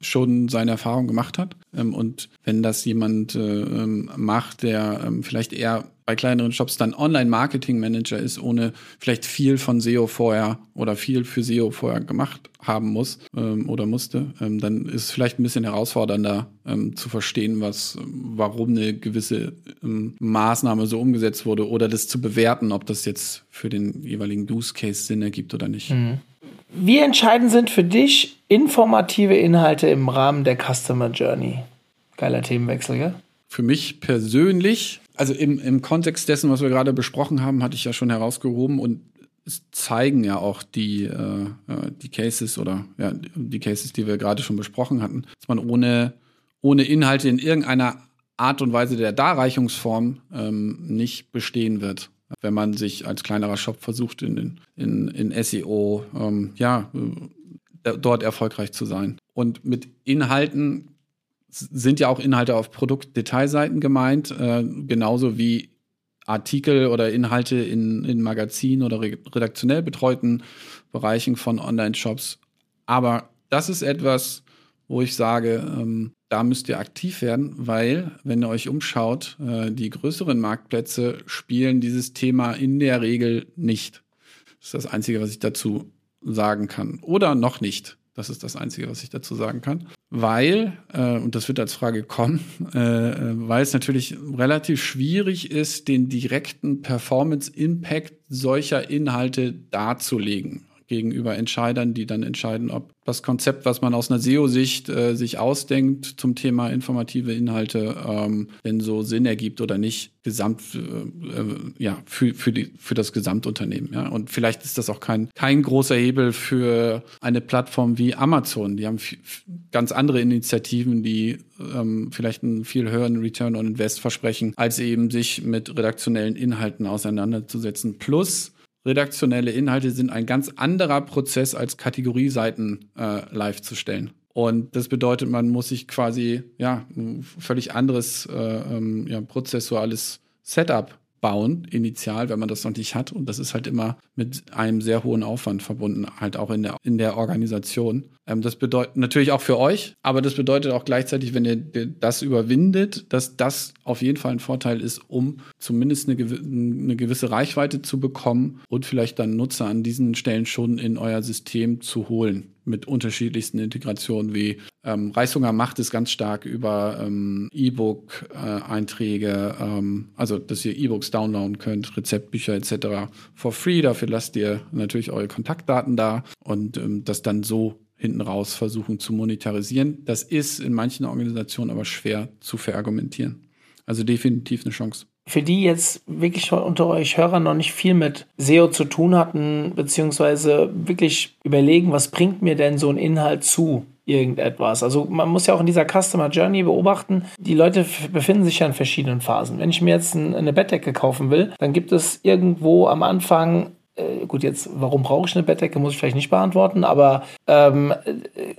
A: schon seine Erfahrung gemacht hat. Ähm, und wenn das jemand äh, ähm, macht, der ähm, vielleicht eher bei kleineren Shops dann Online-Marketing-Manager ist, ohne vielleicht viel von SEO vorher oder viel für SEO vorher gemacht haben muss oder musste, dann ist es vielleicht ein bisschen herausfordernder zu verstehen, was, warum eine gewisse Maßnahme so umgesetzt wurde oder das zu bewerten, ob das jetzt für den jeweiligen Use Case Sinn ergibt oder nicht. Mhm.
C: Wie entscheidend sind für dich informative Inhalte im Rahmen der Customer Journey? Geiler Themenwechsel, ja?
A: Für mich persönlich, also im, im Kontext dessen, was wir gerade besprochen haben, hatte ich ja schon herausgehoben und es zeigen ja auch die, äh, äh die Cases oder ja, die Cases, die wir gerade schon besprochen hatten, dass man ohne, ohne Inhalte in irgendeiner Art und Weise der Darreichungsform ähm, nicht bestehen wird wenn man sich als kleinerer Shop versucht, in, in, in SEO, ähm, ja, äh, dort erfolgreich zu sein. Und mit Inhalten sind ja auch Inhalte auf Produktdetailseiten gemeint, äh, genauso wie Artikel oder Inhalte in, in Magazinen oder redaktionell betreuten Bereichen von Online-Shops. Aber das ist etwas, wo ich sage, ähm, da müsst ihr aktiv werden, weil, wenn ihr euch umschaut, äh, die größeren Marktplätze spielen dieses Thema in der Regel nicht. Das ist das Einzige, was ich dazu sagen kann. Oder noch nicht. Das ist das Einzige, was ich dazu sagen kann. Weil, äh, und das wird als Frage kommen, äh, weil es natürlich relativ schwierig ist, den direkten Performance-Impact solcher Inhalte darzulegen gegenüber Entscheidern, die dann entscheiden, ob das Konzept, was man aus einer SEO-Sicht äh, sich ausdenkt zum Thema informative Inhalte, ähm, denn so Sinn ergibt oder nicht, gesamt, äh, äh, ja, für, für, die, für das Gesamtunternehmen. Ja? Und vielleicht ist das auch kein, kein großer Hebel für eine Plattform wie Amazon. Die haben ganz andere Initiativen, die ähm, vielleicht einen viel höheren Return on Invest versprechen, als eben sich mit redaktionellen Inhalten auseinanderzusetzen. Plus, redaktionelle Inhalte sind ein ganz anderer Prozess als Kategorieseiten äh, live zu stellen. Und das bedeutet, man muss sich quasi ja ein völlig anderes äh, ähm, ja, prozessuales Setup bauen, initial, wenn man das noch nicht hat. Und das ist halt immer mit einem sehr hohen Aufwand verbunden, halt auch in der, in der Organisation. Ähm, das bedeutet natürlich auch für euch, aber das bedeutet auch gleichzeitig, wenn ihr das überwindet, dass das auf jeden Fall ein Vorteil ist, um zumindest eine, eine gewisse Reichweite zu bekommen und vielleicht dann Nutzer an diesen Stellen schon in euer System zu holen mit unterschiedlichsten Integrationen wie ähm, Reißhunger macht es ganz stark über ähm, E-Book-Einträge, äh, ähm, also dass ihr E-Books downloaden könnt, Rezeptbücher etc. for free. Dafür lasst ihr natürlich eure Kontaktdaten da und ähm, das dann so hinten raus versuchen zu monetarisieren. Das ist in manchen Organisationen aber schwer zu verargumentieren. Also definitiv eine Chance
C: für die jetzt wirklich unter euch Hörern noch nicht viel mit SEO zu tun hatten, beziehungsweise wirklich überlegen, was bringt mir denn so ein Inhalt zu irgendetwas. Also man muss ja auch in dieser Customer Journey beobachten, die Leute befinden sich ja in verschiedenen Phasen. Wenn ich mir jetzt eine Bettdecke kaufen will, dann gibt es irgendwo am Anfang äh, gut, jetzt, warum brauche ich eine Bettdecke, muss ich vielleicht nicht beantworten, aber ähm,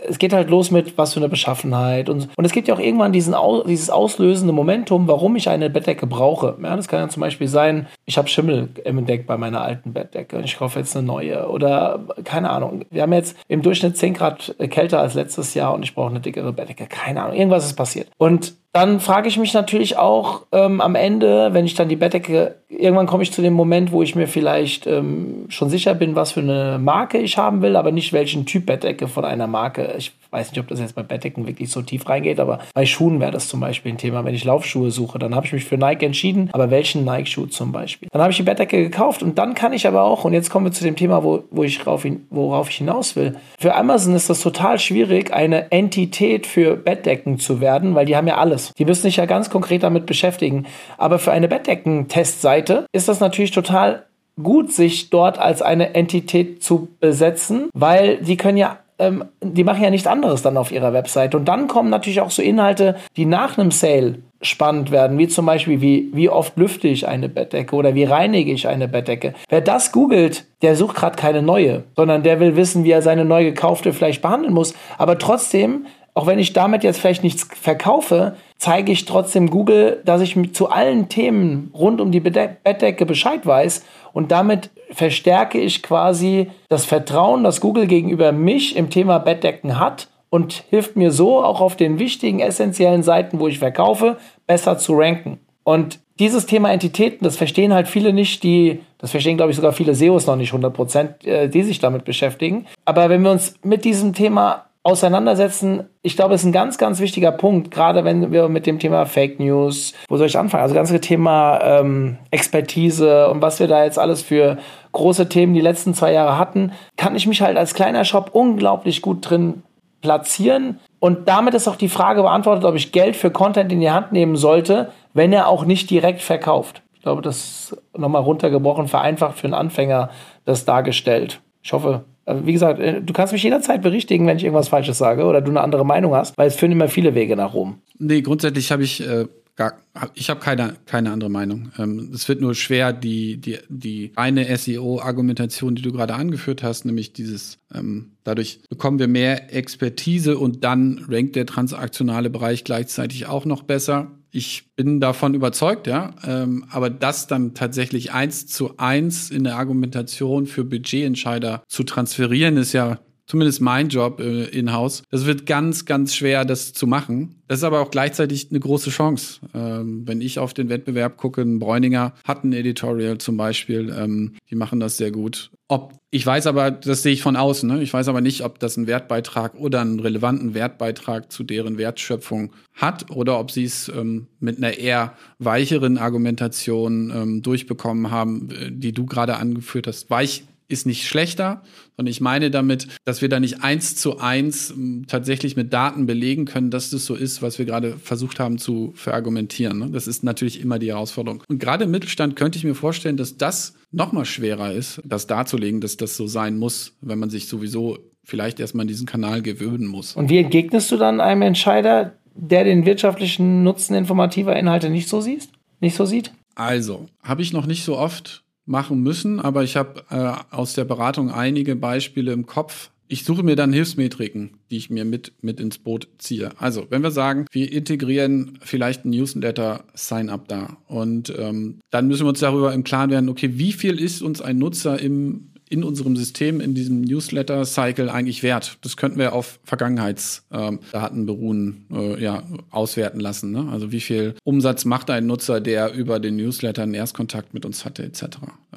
C: es geht halt los mit, was für eine Beschaffenheit. Und, und es gibt ja auch irgendwann diesen, dieses auslösende Momentum, warum ich eine Bettdecke brauche. Ja, das kann ja zum Beispiel sein, ich habe Schimmel entdeckt bei meiner alten Bettdecke und ich kaufe jetzt eine neue. Oder keine Ahnung, wir haben jetzt im Durchschnitt 10 Grad kälter als letztes Jahr und ich brauche eine dickere Bettdecke. Keine Ahnung, irgendwas ist passiert. Und dann frage ich mich natürlich auch ähm, am Ende, wenn ich dann die Bettdecke, irgendwann komme ich zu dem Moment, wo ich mir vielleicht ähm, schon sicher bin, was für eine Marke ich haben will, aber nicht welchen Typ Bettdecke von einer Marke. Ich weiß nicht, ob das jetzt bei Bettdecken wirklich so tief reingeht, aber bei Schuhen wäre das zum Beispiel ein Thema. Wenn ich Laufschuhe suche, dann habe ich mich für Nike entschieden, aber welchen Nike-Schuh zum Beispiel? Dann habe ich die Bettdecke gekauft und dann kann ich aber auch, und jetzt kommen wir zu dem Thema, wo, wo ich rauf, worauf ich hinaus will. Für Amazon ist das total schwierig, eine Entität für Bettdecken zu werden, weil die haben ja alles alles. Die müssen sich ja ganz konkret damit beschäftigen. Aber für eine Bettdecken-Testseite ist das natürlich total gut, sich dort als eine Entität zu besetzen, weil die können ja ähm, die machen ja nichts anderes dann auf ihrer Website. Und dann kommen natürlich auch so Inhalte, die nach einem Sale spannend werden, wie zum Beispiel, wie, wie oft lüfte ich eine Bettdecke oder wie reinige ich eine Bettdecke. Wer das googelt, der sucht gerade keine neue, sondern der will wissen, wie er seine neu gekaufte vielleicht behandeln muss. Aber trotzdem, auch wenn ich damit jetzt vielleicht nichts verkaufe, zeige ich trotzdem Google, dass ich zu allen Themen rund um die Bettdecke Bescheid weiß und damit verstärke ich quasi das Vertrauen, das Google gegenüber mich im Thema Bettdecken hat und hilft mir so auch auf den wichtigen, essentiellen Seiten, wo ich verkaufe, besser zu ranken. Und dieses Thema Entitäten, das verstehen halt viele nicht, die, das verstehen glaube ich sogar viele SEOs noch nicht 100 Prozent, äh, die sich damit beschäftigen. Aber wenn wir uns mit diesem Thema auseinandersetzen, ich glaube, es ist ein ganz, ganz wichtiger Punkt, gerade wenn wir mit dem Thema Fake News, wo soll ich anfangen? Also das ganze Thema ähm, Expertise und was wir da jetzt alles für große Themen die letzten zwei Jahre hatten, kann ich mich halt als kleiner Shop unglaublich gut drin platzieren. Und damit ist auch die Frage beantwortet, ob ich Geld für Content in die Hand nehmen sollte, wenn er auch nicht direkt verkauft. Ich glaube, das ist nochmal runtergebrochen, vereinfacht für einen Anfänger das dargestellt. Ich hoffe, wie gesagt, äh, du kannst mich jederzeit berichtigen, wenn ich irgendwas Falsches sage oder du eine andere Meinung hast, weil es führen immer viele Wege nach Rom.
A: Nee, grundsätzlich habe ich äh, gar, ich habe keine, keine andere Meinung. Ähm, es wird nur schwer, die, die, die reine SEO-Argumentation, die du gerade angeführt hast, nämlich dieses, ähm, dadurch bekommen wir mehr Expertise und dann rankt der transaktionale Bereich gleichzeitig auch noch besser. Ich bin davon überzeugt, ja, ähm, aber das dann tatsächlich eins zu eins in der Argumentation für Budgetentscheider zu transferieren, ist ja zumindest mein Job äh, in-house. Das wird ganz, ganz schwer, das zu machen. Das ist aber auch gleichzeitig eine große Chance. Ähm, wenn ich auf den Wettbewerb gucke, ein Bräuninger hat ein Editorial zum Beispiel, ähm, die machen das sehr gut. Ob ich weiß aber, das sehe ich von außen. Ne? Ich weiß aber nicht, ob das einen Wertbeitrag oder einen relevanten Wertbeitrag zu deren Wertschöpfung hat oder ob sie es ähm, mit einer eher weicheren Argumentation ähm, durchbekommen haben, äh, die du gerade angeführt hast. Weich ist nicht schlechter, sondern ich meine damit, dass wir da nicht eins zu eins ähm, tatsächlich mit Daten belegen können, dass das so ist, was wir gerade versucht haben zu verargumentieren. Ne? Das ist natürlich immer die Herausforderung. Und gerade im Mittelstand könnte ich mir vorstellen, dass das noch mal schwerer ist, das darzulegen, dass das so sein muss, wenn man sich sowieso vielleicht erstmal an diesen Kanal gewöhnen muss.
C: Und wie entgegnest du dann einem Entscheider, der den wirtschaftlichen Nutzen informativer Inhalte nicht so sieht? Nicht so sieht?
A: Also, habe ich noch nicht so oft machen müssen, aber ich habe äh, aus der Beratung einige Beispiele im Kopf. Ich suche mir dann Hilfsmetriken, die ich mir mit, mit ins Boot ziehe. Also, wenn wir sagen, wir integrieren vielleicht ein Newsletter-Sign-up da und ähm, dann müssen wir uns darüber im Klaren werden, okay, wie viel ist uns ein Nutzer im in unserem System, in diesem Newsletter-Cycle eigentlich wert? Das könnten wir auf Vergangenheitsdaten ähm, beruhen, äh, ja, auswerten lassen. Ne? Also wie viel Umsatz macht ein Nutzer, der über den Newsletter einen Erstkontakt mit uns hatte, etc.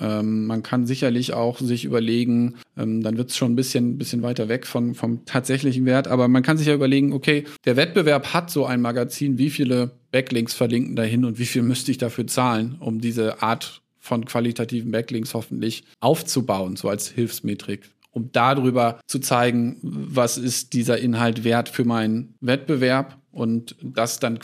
A: Ähm, man kann sicherlich auch sich überlegen, ähm, dann wird es schon ein bisschen, bisschen weiter weg von, vom tatsächlichen Wert, aber man kann sich ja überlegen, okay, der Wettbewerb hat so ein Magazin, wie viele Backlinks verlinken dahin und wie viel müsste ich dafür zahlen, um diese Art von qualitativen Backlinks hoffentlich aufzubauen, so als Hilfsmetrik, um darüber zu zeigen, was ist dieser Inhalt wert für meinen Wettbewerb und das dann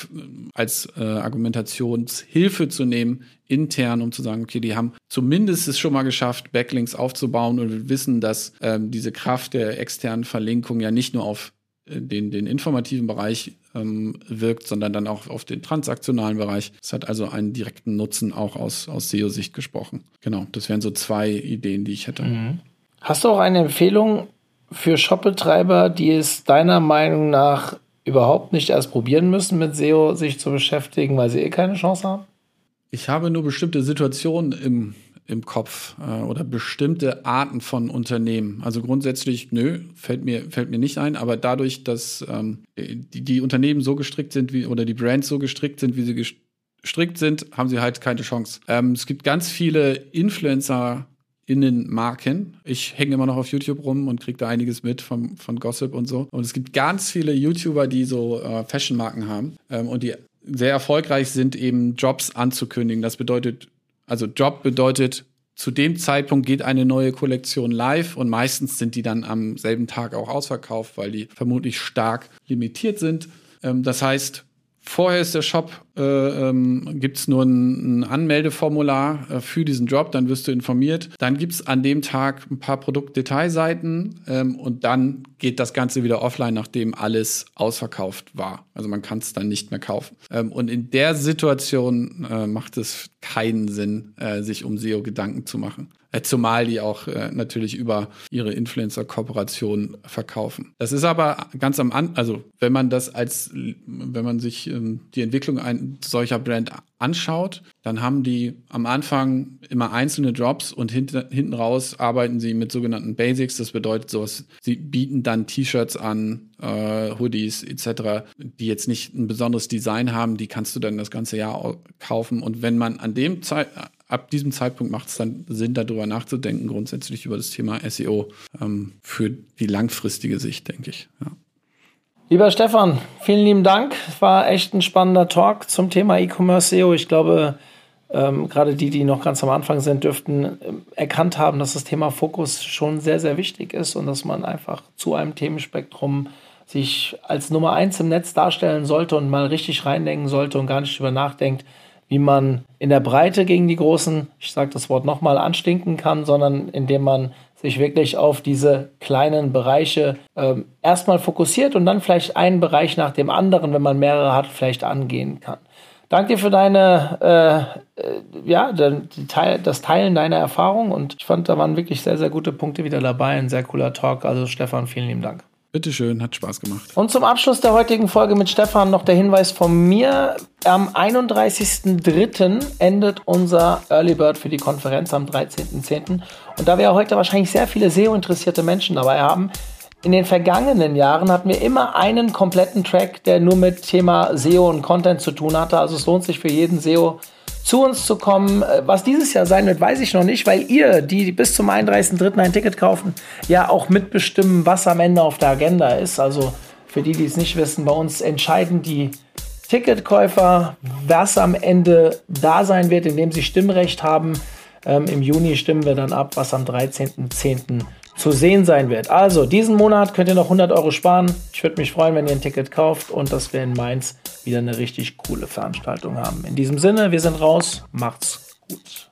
A: als äh, Argumentationshilfe zu nehmen, intern, um zu sagen, okay, die haben zumindest es schon mal geschafft, Backlinks aufzubauen und wir wissen, dass ähm, diese Kraft der externen Verlinkung ja nicht nur auf den, den informativen Bereich ähm, wirkt, sondern dann auch auf den transaktionalen Bereich. Es hat also einen direkten Nutzen auch aus, aus SEO-Sicht gesprochen. Genau, das wären so zwei Ideen, die ich hätte. Mhm.
C: Hast du auch eine Empfehlung für Shopbetreiber, die es deiner Meinung nach überhaupt nicht erst probieren müssen, mit SEO sich zu beschäftigen, weil sie eh keine Chance haben?
A: Ich habe nur bestimmte Situationen im im Kopf äh, oder bestimmte Arten von Unternehmen. Also grundsätzlich, nö, fällt mir, fällt mir nicht ein, aber dadurch, dass ähm, die, die Unternehmen so gestrickt sind wie oder die Brands so gestrickt sind, wie sie gestrickt sind, haben sie halt keine Chance. Ähm, es gibt ganz viele Influencer Innenmarken. Ich hänge immer noch auf YouTube rum und kriege da einiges mit vom, von Gossip und so. Und es gibt ganz viele YouTuber, die so äh, Fashion-Marken haben ähm, und die sehr erfolgreich sind, eben Jobs anzukündigen. Das bedeutet also Job bedeutet, zu dem Zeitpunkt geht eine neue Kollektion live und meistens sind die dann am selben Tag auch ausverkauft, weil die vermutlich stark limitiert sind. Ähm, das heißt, Vorher ist der Shop, äh, ähm, gibt es nur ein, ein Anmeldeformular äh, für diesen Drop, dann wirst du informiert. Dann gibt es an dem Tag ein paar Produktdetailseiten ähm, und dann geht das Ganze wieder offline, nachdem alles ausverkauft war. Also man kann es dann nicht mehr kaufen. Ähm, und in der Situation äh, macht es keinen Sinn, äh, sich um SEO Gedanken zu machen. Äh, zumal die auch äh, natürlich über ihre Influencer-Kooperation verkaufen. Das ist aber ganz am An, also wenn man das als, wenn man sich ähm, die Entwicklung ein solcher Brand anschaut, dann haben die am Anfang immer einzelne Drops und hint, hinten raus arbeiten sie mit sogenannten Basics. Das bedeutet sowas, sie bieten dann T-Shirts an, äh, Hoodies etc., die jetzt nicht ein besonderes Design haben, die kannst du dann das ganze Jahr kaufen. Und wenn man an dem Zeit ab diesem Zeitpunkt macht es dann Sinn, darüber nachzudenken, grundsätzlich über das Thema SEO ähm, für die langfristige Sicht, denke ich. Ja.
C: Lieber Stefan, vielen lieben Dank. Es war echt ein spannender Talk zum Thema E-Commerce SEO. Ich glaube, ähm, gerade die, die noch ganz am Anfang sind, dürften äh, erkannt haben, dass das Thema Fokus schon sehr, sehr wichtig ist und dass man einfach zu einem Themenspektrum sich als Nummer eins im Netz darstellen sollte und mal richtig reindenken sollte und gar nicht drüber nachdenkt, wie man in der Breite gegen die Großen, ich sage das Wort nochmal, anstinken kann, sondern indem man sich wirklich auf diese kleinen Bereiche ähm, erstmal fokussiert und dann vielleicht einen Bereich nach dem anderen, wenn man mehrere hat, vielleicht angehen kann. Danke dir für deine, äh, äh, ja, Teil, das Teilen deiner Erfahrung und ich fand, da waren wirklich sehr, sehr gute Punkte wieder dabei. Ein sehr cooler Talk. Also Stefan, vielen lieben Dank.
A: Bitteschön, hat Spaß gemacht.
C: Und zum Abschluss der heutigen Folge mit Stefan noch der Hinweis von mir. Am 31.03. endet unser Early Bird für die Konferenz am 13.10. Und da wir heute wahrscheinlich sehr viele SEO-interessierte Menschen dabei haben, in den vergangenen Jahren hatten wir immer einen kompletten Track, der nur mit Thema SEO und Content zu tun hatte. Also es lohnt sich für jeden SEO zu uns zu kommen. Äh, was dieses Jahr sein wird, weiß ich noch nicht, weil ihr, die bis zum 31.03. ein Ticket kaufen, ja auch mitbestimmen, was am Ende auf der Agenda ist. Also für die, die es nicht wissen, bei uns entscheiden die Ticketkäufer, was am Ende da sein wird, indem sie Stimmrecht haben. Ähm, Im Juni stimmen wir dann ab, was am 13.10 zu sehen sein wird. Also, diesen Monat könnt ihr noch 100 Euro sparen. Ich würde mich freuen, wenn ihr ein Ticket kauft und dass wir in Mainz wieder eine richtig coole Veranstaltung haben. In diesem Sinne, wir sind raus. Macht's gut.